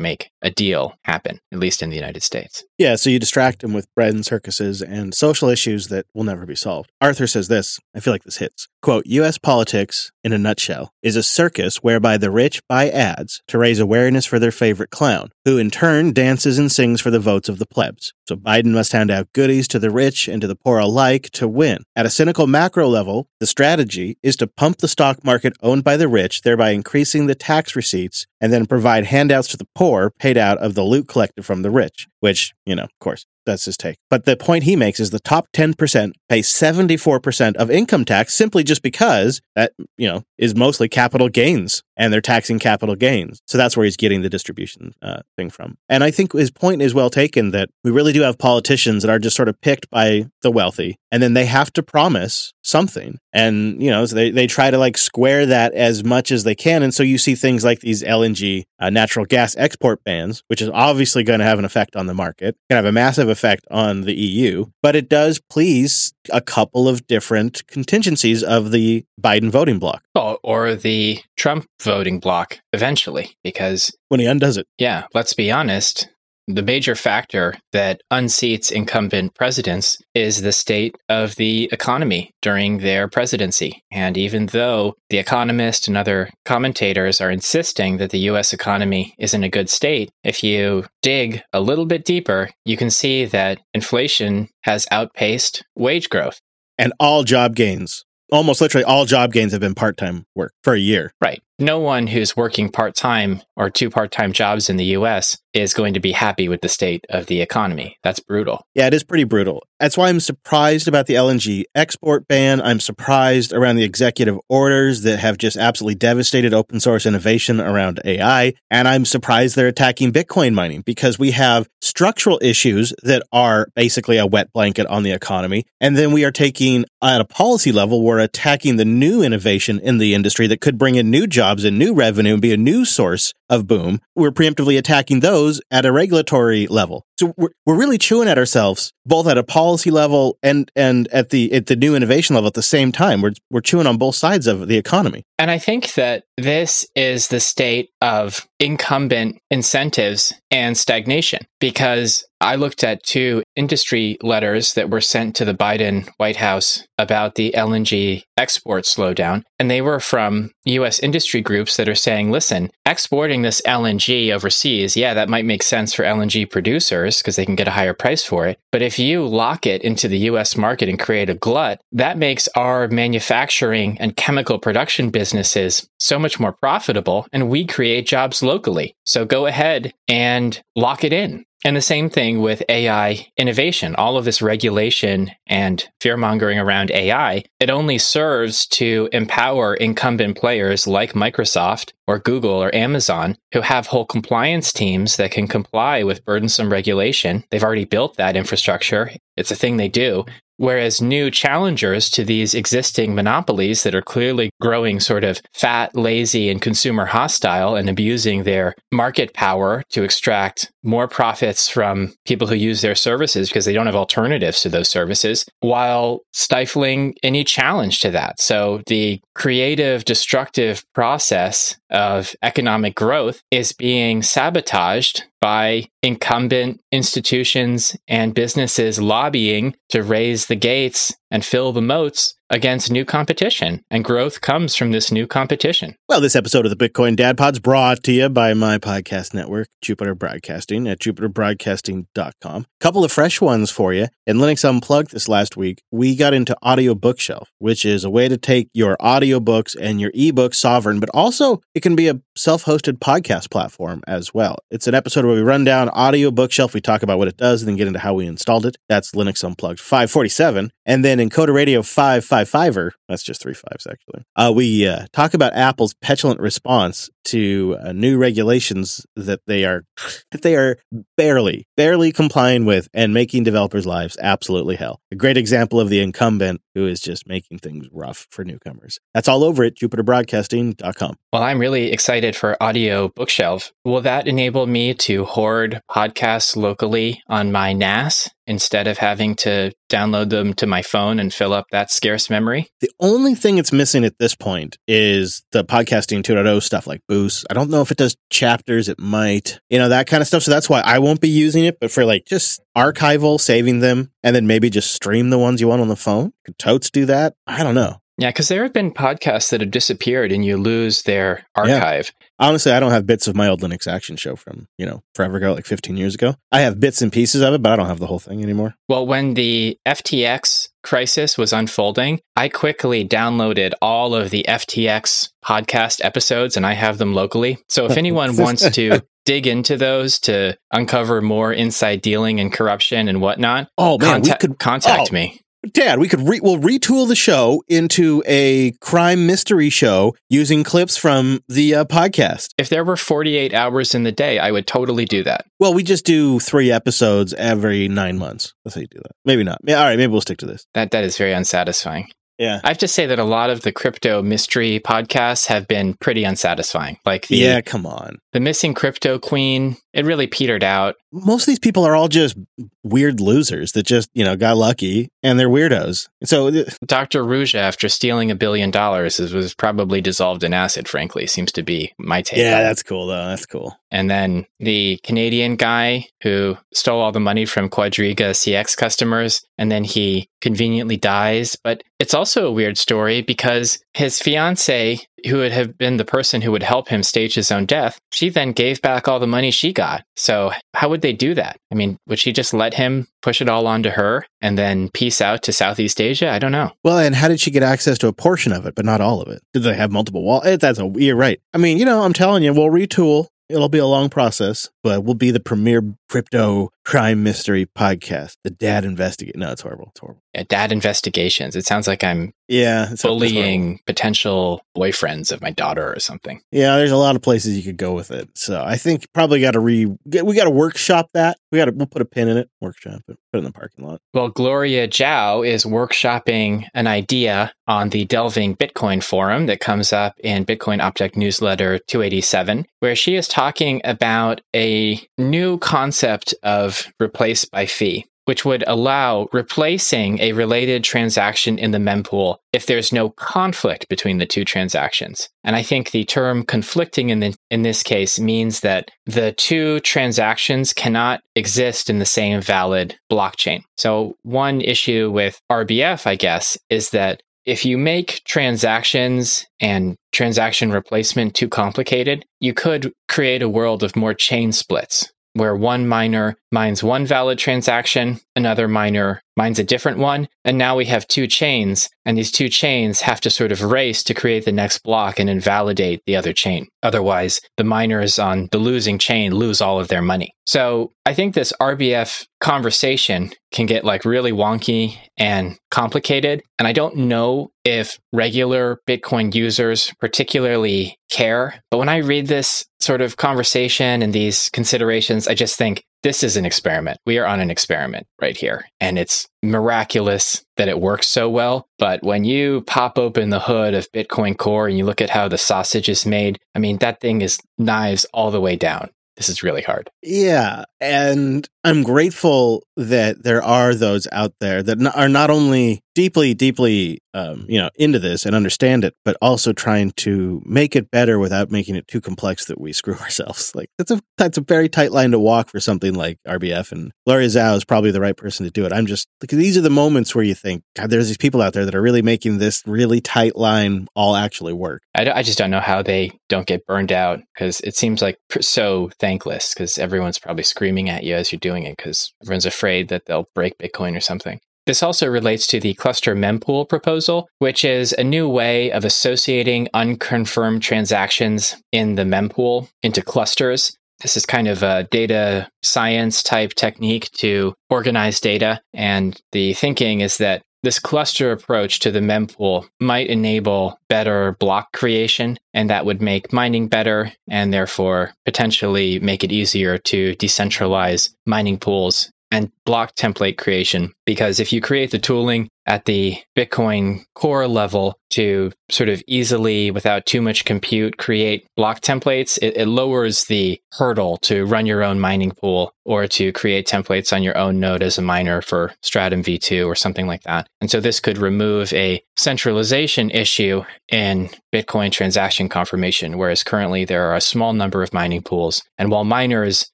make a deal happen, at least in the United States. Yeah, so you distract them with bread and circuses and social issues that will never be solved. Arthur says this I feel like this hits. Quote US politics, in a nutshell, is a circus whereby the rich buy ads to raise awareness for their favorite clown, who in turn dances and sings for the votes of the plebs. So Biden must hand out goodies to the rich and to the poor alike to win. At a cynical macro level, the strategy is to pump the stock market owned by the rich, thereby increasing the tax receipts, and then provide handouts to the poor paid out of the loot collected from the rich, which, you know, of course, that's his take. But the point he makes is the top 10% pay 74% of income tax simply just because that, you know, is mostly capital gains and they're taxing capital gains. So that's where he's getting the distribution uh, thing from. And I think his point is well taken that we really do have politicians that are just sort of picked by the wealthy and then they have to promise something. And, you know, so they, they try to like square that as much as they can. And so you see things like these LNG uh, natural gas export bans, which is obviously going to have an effect on the market, can have a massive effect on the EU, but it does please a couple of different contingencies of the Biden voting bloc. Oh, or the Trump voting bloc eventually, because when he undoes it. Yeah, let's be honest. The major factor that unseats incumbent presidents is the state of the economy during their presidency. And even though The Economist and other commentators are insisting that the US economy is in a good state, if you dig a little bit deeper, you can see that inflation has outpaced wage growth. And all job gains almost literally all job gains have been part time work for a year. Right. No one who's working part time or two part time jobs in the US is going to be happy with the state of the economy. That's brutal. Yeah, it is pretty brutal. That's why I'm surprised about the LNG export ban. I'm surprised around the executive orders that have just absolutely devastated open source innovation around AI. And I'm surprised they're attacking Bitcoin mining because we have structural issues that are basically a wet blanket on the economy. And then we are taking, at a policy level, we're attacking the new innovation in the industry that could bring in new jobs and new revenue and be a new source of boom. We're preemptively attacking those at a regulatory level. So we're, we're really chewing at ourselves both at a policy level and and at the at the new innovation level at the same time. We're we're chewing on both sides of the economy. And I think that this is the state of incumbent incentives and stagnation because I looked at two industry letters that were sent to the Biden White House about the LNG export slowdown. And they were from US industry groups that are saying, listen, exporting this LNG overseas, yeah, that might make sense for LNG producers because they can get a higher price for it. But if you lock it into the US market and create a glut, that makes our manufacturing and chemical production businesses so much more profitable and we create jobs locally. So go ahead and lock it in. And the same thing with AI innovation. All of this regulation and fear mongering around AI, it only serves to empower incumbent players like Microsoft or Google or Amazon who have whole compliance teams that can comply with burdensome regulation. They've already built that infrastructure. It's a thing they do. Whereas new challengers to these existing monopolies that are clearly growing sort of fat, lazy, and consumer hostile and abusing their market power to extract more profits from people who use their services because they don't have alternatives to those services while stifling any challenge to that. So the creative, destructive process of economic growth is being sabotaged by incumbent institutions and businesses lobbying to raise the gates and fill the moats against new competition. And growth comes from this new competition. Well, this episode of the Bitcoin Dad Pod's brought to you by my podcast network, Jupiter Broadcasting at jupiterbroadcasting.com. A couple of fresh ones for you. In Linux Unplugged this last week, we got into Audio Bookshelf, which is a way to take your audiobooks and your ebook sovereign, but also it can be a self-hosted podcast platform as well. It's an episode where we run down Audio Bookshelf, we talk about what it does, and then get into how we installed it. That's Linux Unplugged 547. And then in Coder Radio 555er, that's just three fives actually, uh, we uh, talk about Apple's petulant response to uh, new regulations that they are that they are barely barely complying with and making developers' lives absolutely hell. A great example of the incumbent who is just making things rough for newcomers. That's all over at jupiterbroadcasting.com. Well, I'm really excited for Audio Bookshelf. Will that enable me to hoard podcasts locally on my NAS instead of having to download them to my phone and fill up that scarce memory? The only thing it's missing at this point is the podcasting 2.0 stuff like Boost. I don't know if it does chapters, it might, you know, that kind of stuff. So that's why I won't be using it. But for like just archival, saving them, and then maybe just stream the ones you want on the phone, could Totes do that? I don't know. Yeah, because there have been podcasts that have disappeared and you lose their archive. Yeah. Honestly, I don't have bits of my old Linux action show from, you know, forever ago, like 15 years ago. I have bits and pieces of it, but I don't have the whole thing anymore. Well, when the FTX crisis was unfolding, I quickly downloaded all of the FTX podcast episodes and I have them locally. So if anyone wants to dig into those to uncover more inside dealing and corruption and whatnot, oh man, contact, we could contact oh, me. Dad, we could re- we'll retool the show into a crime mystery show using clips from the uh, podcast. If there were 48 hours in the day, I would totally do that. Well, we just do three episodes every nine months. That's how you do that. Maybe not. Yeah, all right, maybe we'll stick to this. That that is very unsatisfying. Yeah. I have to say that a lot of the crypto mystery podcasts have been pretty unsatisfying. Like the yeah, come on. The missing crypto queen, it really petered out. Most of these people are all just weird losers that just, you know, got lucky and they're weirdos. So Dr. Ruja, after stealing a billion dollars, was probably dissolved in acid, frankly, seems to be my take. Yeah, that's cool though. That's cool. And then the Canadian guy who stole all the money from Quadriga CX customers and then he conveniently dies. But it's also a weird story because his fiance, who would have been the person who would help him stage his own death, she then gave back all the money she got. So, how would they do that? I mean, would she just let him push it all onto her and then peace out to Southeast Asia? I don't know. Well, and how did she get access to a portion of it, but not all of it? Did they have multiple walls? Eh, that's a, you're right. I mean, you know, I'm telling you, we'll retool. It'll be a long process, but we'll be the premier crypto crime mystery podcast. The Dad Investigate. No, it's horrible. It's horrible. Yeah, dad investigations. It sounds like I'm yeah bullying potential boyfriends of my daughter or something. Yeah, there's a lot of places you could go with it. So I think probably got to re we got to workshop that. We got to we'll put a pin in it, workshop it, put it in the parking lot. Well, Gloria Zhao is workshopping an idea on the Delving Bitcoin forum that comes up in Bitcoin Optech Newsletter 287, where she is talking about a new concept of replace by fee which would allow replacing a related transaction in the mempool if there's no conflict between the two transactions. And I think the term conflicting in, the, in this case means that the two transactions cannot exist in the same valid blockchain. So, one issue with RBF, I guess, is that if you make transactions and transaction replacement too complicated, you could create a world of more chain splits where one miner mines one valid transaction, another miner mines a different one, and now we have two chains, and these two chains have to sort of race to create the next block and invalidate the other chain. Otherwise, the miners on the losing chain lose all of their money. So I think this RBF conversation can get like really wonky and complicated. And I don't know if regular Bitcoin users particularly care. But when I read this sort of conversation and these considerations, I just think this is an experiment. We are on an experiment right here. And it's miraculous that it works so well. But when you pop open the hood of Bitcoin Core and you look at how the sausage is made, I mean, that thing is knives all the way down. This is really hard. Yeah. And I'm grateful that there are those out there that are not only deeply, deeply, um, you know, into this and understand it, but also trying to make it better without making it too complex that we screw ourselves. Like that's a that's a very tight line to walk for something like RBF, and Gloria Zhao is probably the right person to do it. I'm just because these are the moments where you think, God, there's these people out there that are really making this really tight line all actually work. I, I just don't know how they don't get burned out because it seems like so thankless because everyone's probably screaming at you as you're doing it because everyone's afraid that they'll break Bitcoin or something. This also relates to the cluster mempool proposal, which is a new way of associating unconfirmed transactions in the mempool into clusters. This is kind of a data science type technique to organize data. And the thinking is that this cluster approach to the mempool might enable better block creation, and that would make mining better and therefore potentially make it easier to decentralize mining pools and block template creation. Because if you create the tooling at the Bitcoin core level to sort of easily, without too much compute, create block templates, it, it lowers the hurdle to run your own mining pool or to create templates on your own node as a miner for Stratum v2 or something like that. And so this could remove a centralization issue in Bitcoin transaction confirmation, whereas currently there are a small number of mining pools. And while miners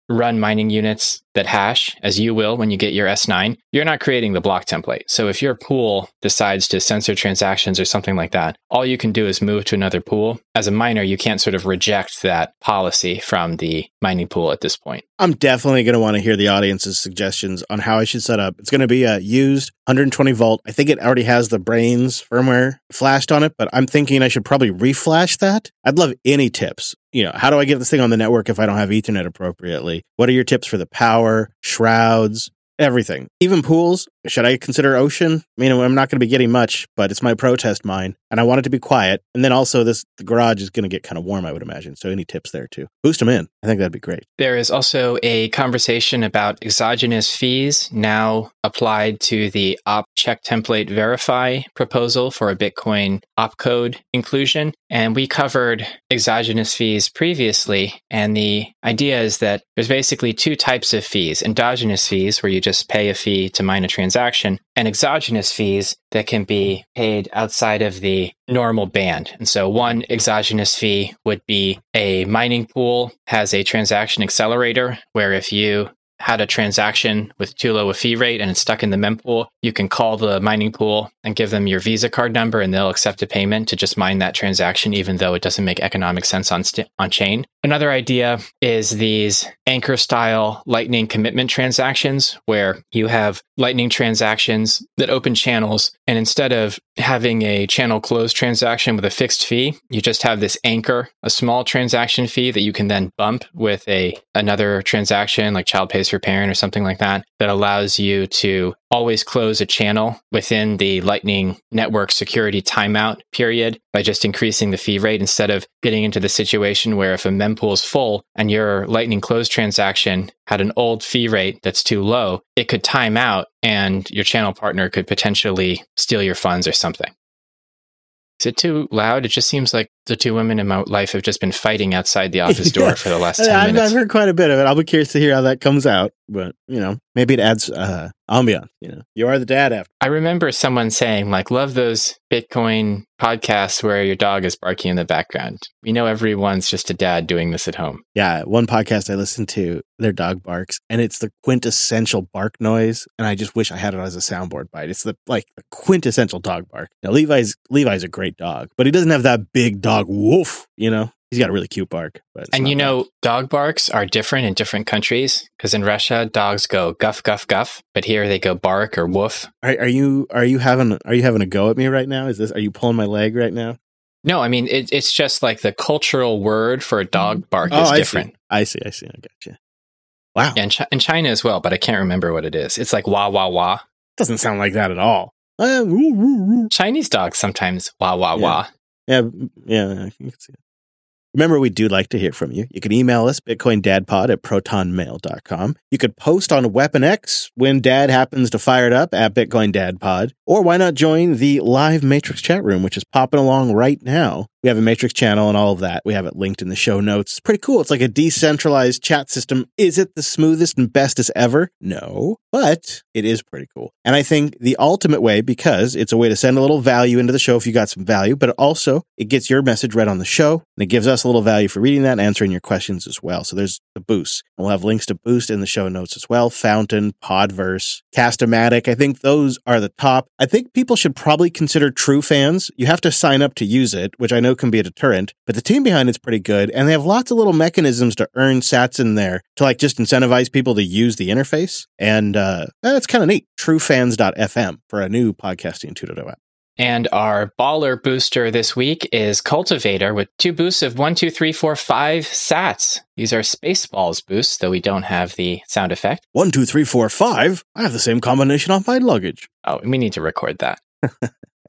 run mining units that hash, as you will when you get your S9, you're not creating the block template. So if your pool decides to censor transactions or something like that, all you can do is move to another pool. As a miner, you can't sort of reject that policy from the mining pool at this point. I'm definitely going to want to hear the audience's suggestions on how I should set up. It's going to be a used 120 volt. I think it already has the Braiins firmware flashed on it, but I'm thinking I should probably reflash that. I'd love any tips. You know, how do I get this thing on the network if I don't have Ethernet appropriately? What are your tips for the power, shrouds, everything? Even pools? Should I consider ocean? I mean, I'm not going to be getting much, but it's my protest mine, and I want it to be quiet. And then also, this the garage is going to get kind of warm, I would imagine. So, any tips there too? Boost them in. I think that'd be great. There is also a conversation about exogenous fees now applied to the op check template verify proposal for a Bitcoin opcode inclusion. And we covered exogenous fees previously. And the idea is that there's basically two types of fees endogenous fees, where you just pay a fee to mine a transaction, and exogenous fees that can be paid outside of the normal band. And so one exogenous fee would be a mining pool has a transaction accelerator where if you had a transaction with too low a fee rate and it's stuck in the mempool, you can call the mining pool and give them your Visa card number and they'll accept a payment to just mine that transaction, even though it doesn't make economic sense on, st- on chain. Another idea is these anchor style lightning commitment transactions where you have lightning transactions that open channels and instead of having a channel close transaction with a fixed fee, you just have this anchor, a small transaction fee that you can then bump with a another transaction like child pays parent or something like that that allows you to always close a channel within the Lightning Network security timeout period by just increasing the fee rate instead of getting into the situation where if a mempool is full and your Lightning close transaction had an old fee rate that's too low, it could time out and your channel partner could potentially steal your funds or something. Is it too loud? It just seems like the two women in my life have just been fighting outside the office door Yeah. for the last 10 I've, minutes. I've heard quite a bit of it. I'll be curious to hear how that comes out. But, you know, maybe it adds uh, ambiance. You know, you are the dad after. I remember someone saying, like, love those Bitcoin podcasts where your dog is barking in the background. We know everyone's just a dad doing this at home. Yeah, one podcast I listened to, their dog barks, and it's the quintessential bark noise. And I just wish I had it as a soundboard bite. It's the like the quintessential dog bark. Now Levi's Levi's a great dog, but he doesn't have that big dog woof. You know, he's got a really cute bark. But And you bad. know, dog barks are different in different countries because in Russia, dogs go guff, guff, guff, but here they go bark or woof. are, are you are you having are you having a go at me right now? Is this are you pulling my leg right now? No, I mean, it, it's just like the cultural word for a dog bark is Oh, I different. see. I see. I see. I gotcha. Wow, Yeah, in, Chi- in China as well, but I can't remember what it is. It's like wah, wah, wah. doesn't sound like that at all. Uh, woo, woo, woo. Chinese dogs sometimes wah, wah, Yeah. wah. Yeah, yeah, I can see it. Remember, we do like to hear from you. You can email us, bitcoindadpod at protonmail.com. You could post on Weapon X when dad happens to fire it up at Bitcoin Dad Pod. Or why not join the live Matrix chat room, which is popping along right now. We have a Matrix channel and all of that. We have it linked in the show notes. It's pretty cool. It's like a decentralized chat system. Is it the smoothest and bestest ever? No, but it is pretty cool. And I think the ultimate way, because it's a way to send a little value into the show if you got some value, but also it gets your message read on the show and it gives us a little value for reading that and answering your questions as well. So there's the boost. And we'll have links to boost in the show notes as well. Fountain, Podverse, Castamatic. I think those are the top. I think people should probably consider Truefans. You have to sign up to use it, which I know can be a deterrent, but the team behind it's pretty good. And they have lots of little mechanisms to earn sats in there to like just incentivize people to use the interface. And uh, that's kind of neat. Truefans.fm for a new podcasting 2.0 app. And our baller booster this week is Cultivator with two boosts of one, two, three, four, five sats. These are Spaceballs boosts, though we don't have the sound effect. One, two, three, four, five. I have the same combination on my luggage. Oh, we need to record that.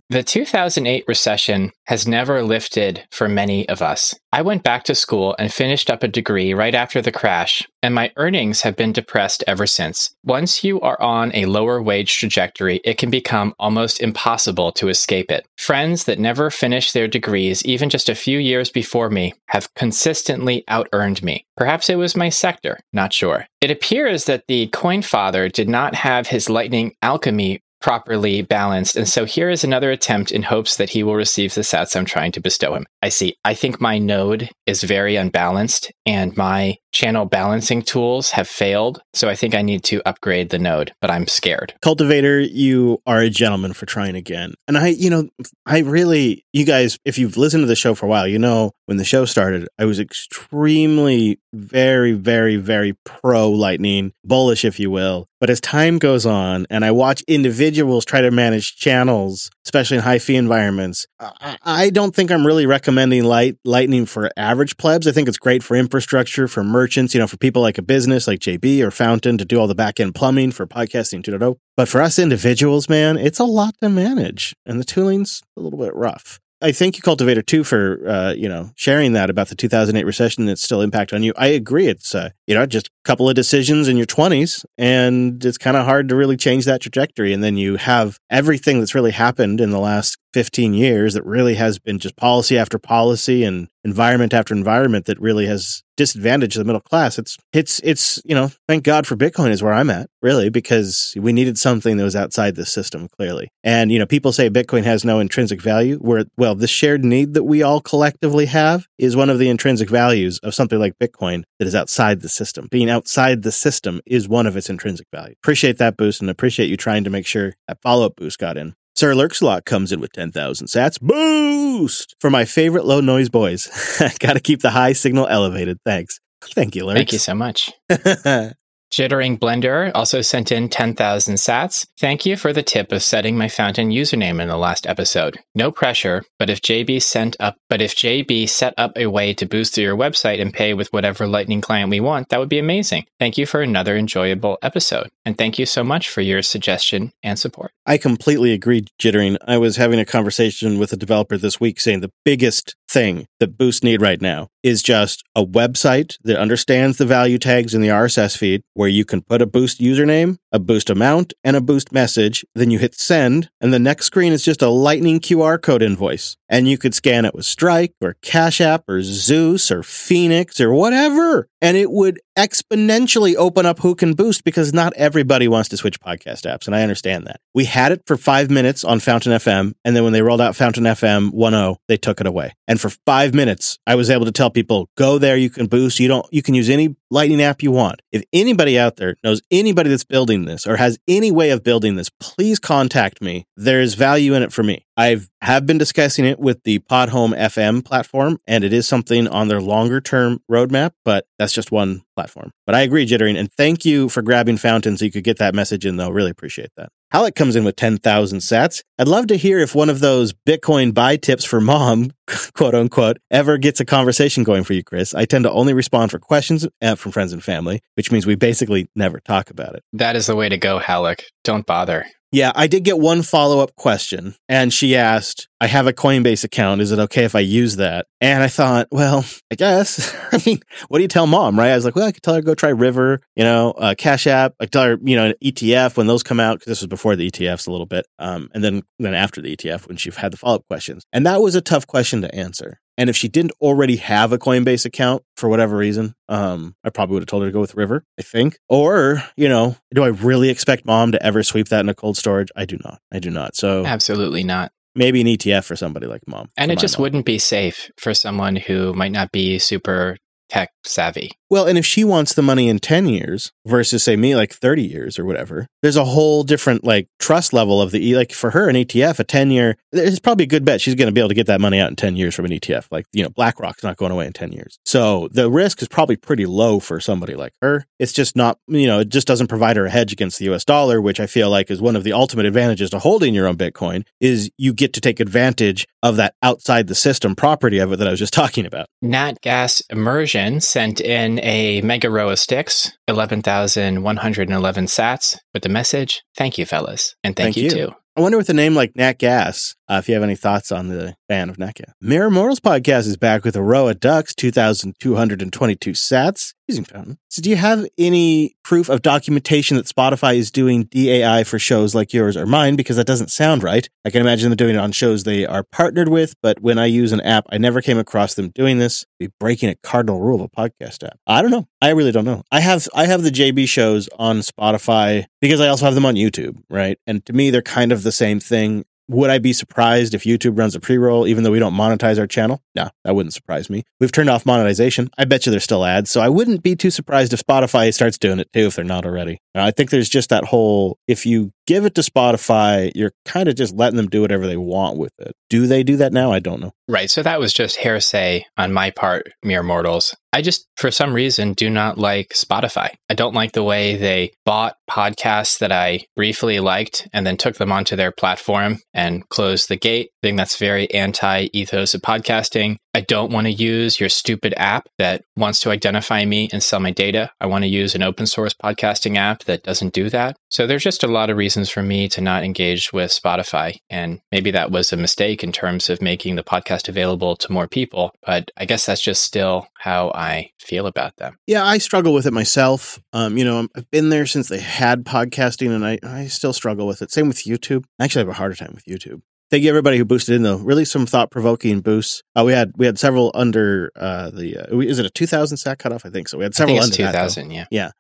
The 2008 recession has never lifted for many of us. I went back to school and finished up a degree right after the crash, and my earnings have been depressed ever since. Once you are on a lower wage trajectory, it can become almost impossible to escape it. Friends that never finished their degrees, even just a few years before me, have consistently out earned me. Perhaps it was my sector, not sure. It appears that the coin father did not have his lightning alchemy properly balanced. And so here is another attempt in hopes that he will receive the sats I'm trying to bestow him. I see. I think my node is very unbalanced and my channel balancing tools have failed. So I think I need to upgrade the node, but I'm scared. Cultivator, you are a gentleman for trying again. And I, you know, I really, you guys, if you've listened to the show for a while, you know, when the show started, I was extremely, very, very, very pro Lightning, bullish, if you will. But as time goes on and I watch individuals try to manage channels, especially in high fee environments, I, I don't think I'm really recommending light Lightning for average plebs. I think it's great for infrastructure, for merchants, you know, for people like a business like JB or Fountain to do all the back end plumbing for podcasting 2.0. But for us individuals, man, it's a lot to manage and the tooling's a little bit rough. I thank you, Cultivator, too, for uh, you know sharing that about the 2008 recession its still impact on you. I agree. It's uh, you know just couple of decisions in your 20s, and it's kind of hard to really change that trajectory. And then you have everything that's really happened in the last 15 years that really has been just policy after policy and environment after environment that really has disadvantaged the middle class. It's it's it's you know thank God for Bitcoin is where I'm at really because we needed something that was outside the system clearly. And you know people say Bitcoin has no intrinsic value. Where well the shared need that we all collectively have is one of the intrinsic values of something like Bitcoin that is outside the system. Being outside the system is one of its intrinsic value. Appreciate that boost and appreciate you trying to make sure that follow up boost got in. Sir Lurkslot comes in with 10,000 sats. Boost! For my favorite low noise boys. Gotta keep the high signal elevated. Thanks. Thank you, Lurks. Thank you so much. Jittering Blender also sent in 10,000 sats. Thank you for the tip of setting my fountain username in the last episode. No pressure, but if JB sent up, but if JB set up a way to boost through your website and pay with whatever Lightning client we want, that would be amazing. Thank you for another enjoyable episode. And thank you so much for your suggestion and support. I completely agree, Jittering. I was having a conversation with a developer this week saying the biggest thing that Boost need right now is just a website that understands the value tags in the RSS feed where you can put a Boost username, a Boost amount, and a Boost message. Then you hit send, and the next screen is just a Lightning QR code invoice. And you could scan it with Strike or Cash App or Zeus or Phoenix or whatever. And it would exponentially open up who can boost because not everybody wants to switch podcast apps. And I understand that. We had it for five minutes on Fountain FM. And then when they rolled out Fountain FM 1.0, they took it away. And for five minutes, I was able to tell people, go there, you can boost. You don't, you can use any lightning app you want. If anybody out there knows anybody that's building this or has any way of building this, please contact me. There's value in it for me. I've have been discussing it with the Podhome FM platform, and it is something on their longer term roadmap, but that's just one platform. But I agree, Jittering, and thank you for grabbing Fountain so you could get that message in, though. Really appreciate that. Halleck comes in with 10,000 sats. I'd love to hear if one of those Bitcoin buy tips for mom, quote unquote, ever gets a conversation going for you, Chris. I tend to only respond for questions uh, from friends and family, which means we basically never talk about it. That is the way to go, Halleck. Don't bother. Yeah, I did get one follow up question, and she asked, I have a Coinbase account. Is it okay if I use that? And I thought, well, I guess. I mean, what do you tell mom, right? I was like, well, I could tell her go try River, you know, uh, Cash App. I tell her, you know, an ETF when those come out, because this was before the ETFs a little bit, um, and then then after the ETF when she had the follow up questions. And that was a tough question to answer And if she didn't already have a Coinbase account for whatever reason, um, I probably would have told her to go with River, I think. Or, you know, do I really expect mom to ever sweep that into cold storage? I do not. I do not. So Absolutely not. maybe an ETF for somebody like mom. And it just mom. wouldn't be safe for someone who might not be super tech savvy. Well, and if she wants the money in 10 years versus say me like 30 years or whatever, there's a whole different like trust level of the like for her an ETF a 10 year it's probably a good bet she's going to be able to get that money out in 10 years from an ETF. Like, you know, BlackRock's not going away in 10 years. So, the risk is probably pretty low for somebody like her. It's just not, you know, it just doesn't provide her a hedge against the US dollar, which I feel like is one of the ultimate advantages to holding your own Bitcoin is you get to take advantage of that outside the system property of it that I was just talking about. Nat Gas Immersion sent in a mega row of sticks, 11,111 sats, with the message, Thank you, fellas. And thank, Thank you, you. too. I wonder with a name like Nat Gas, uh, if you have any thoughts on the fan of Nat Gas. Mere Mortals podcast is back with a row of ducks, 2,222 sats. Using fountain. So, do you have any proof of documentation that Spotify is doing DAI for shows like yours or mine? Because that doesn't sound right. I can imagine them doing it on shows they are partnered with, but when I use an app, I never came across them doing this. Be breaking a cardinal rule of a podcast app. I don't know. I really don't know. I have I have the JB shows on Spotify because I also have them on YouTube, right? And to me, they're kind of the same thing. Would I be surprised if YouTube runs a pre roll, even though we don't monetize our channel? No, that wouldn't surprise me. We've turned off monetization. I bet you there's still ads. So I wouldn't be too surprised if Spotify starts doing it too, if they're not already. Uh, I think there's just that whole if you give it to Spotify, you're kind of just letting them do whatever they want with it. Do they do that now? I don't know. Right. So that was just hearsay on my part, mere mortals. I just, for some reason, do not like Spotify. I don't like the way they bought podcasts that I briefly liked and then took them onto their platform and closed the gate. I think that's very anti ethos of podcasting. I don't want to use your stupid app that wants to identify me and sell my data. I want to use an open source podcasting app that doesn't do that. So there's just a lot of reasons for me to not engage with Spotify. And maybe that was a mistake in terms of making the podcast available to more people. But I guess that's just still how I feel about them. Yeah, I struggle with it myself. Um, you know, I've been there since they had podcasting, and I, I still struggle with it. Same with YouTube. I actually have a harder time with YouTube. Thank you everybody who boosted in though. Really some thought provoking boosts. Uh, we had we had several under uh, the uh, is it a two thousand sack cutoff? I think so. We had I several under that, Yeah, yeah.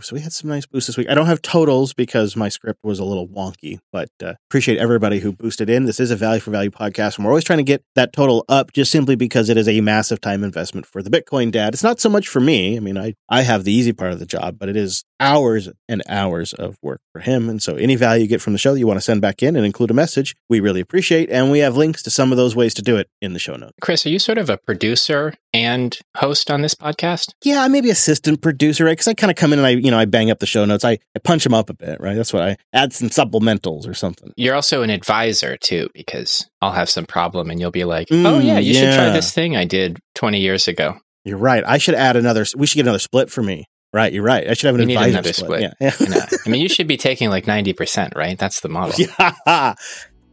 So we had some nice boosts this week. I don't have totals because my script was a little wonky, but uh, appreciate everybody who boosted in. This is a value for value podcast, and we're always trying to get that total up just simply because it is a massive time investment for the Bitcoin dad. It's not so much for me. I mean, I, I have the easy part of the job, but it is hours and hours of work for him. And so any value you get from the show that you want to send back in and include a message, we really appreciate. And we have links to some of those ways to do it in the show notes. Chris, are you sort of a producer and host on this podcast? Yeah, I maybe assistant producer, right? Because I kind of come in and I, you know, I bang up the show notes. I, I punch them up a bit, right? That's what I add some supplementals or something. You're also an advisor too, because I'll have some problem and you'll be like, oh, Mm, yeah, you should try this thing I did 20 years ago. You're right. I should add another. We should get another split for me. Right. You're right. I should have an advisor another split. Yeah. Yeah. I mean, you should be taking like 90%, right? That's the model. yeah.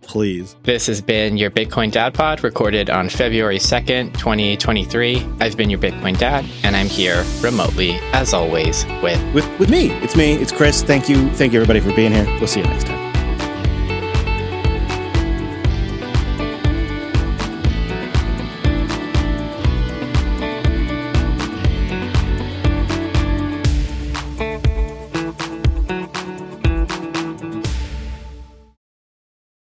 Please. This has been your Bitcoin Dad Pod recorded on February 2nd, 2023. I've been your Bitcoin Dad, and I'm here remotely, as always, with With with me. It's me. It's Chris. Thank you. Thank you everybody for being here. We'll see you next time.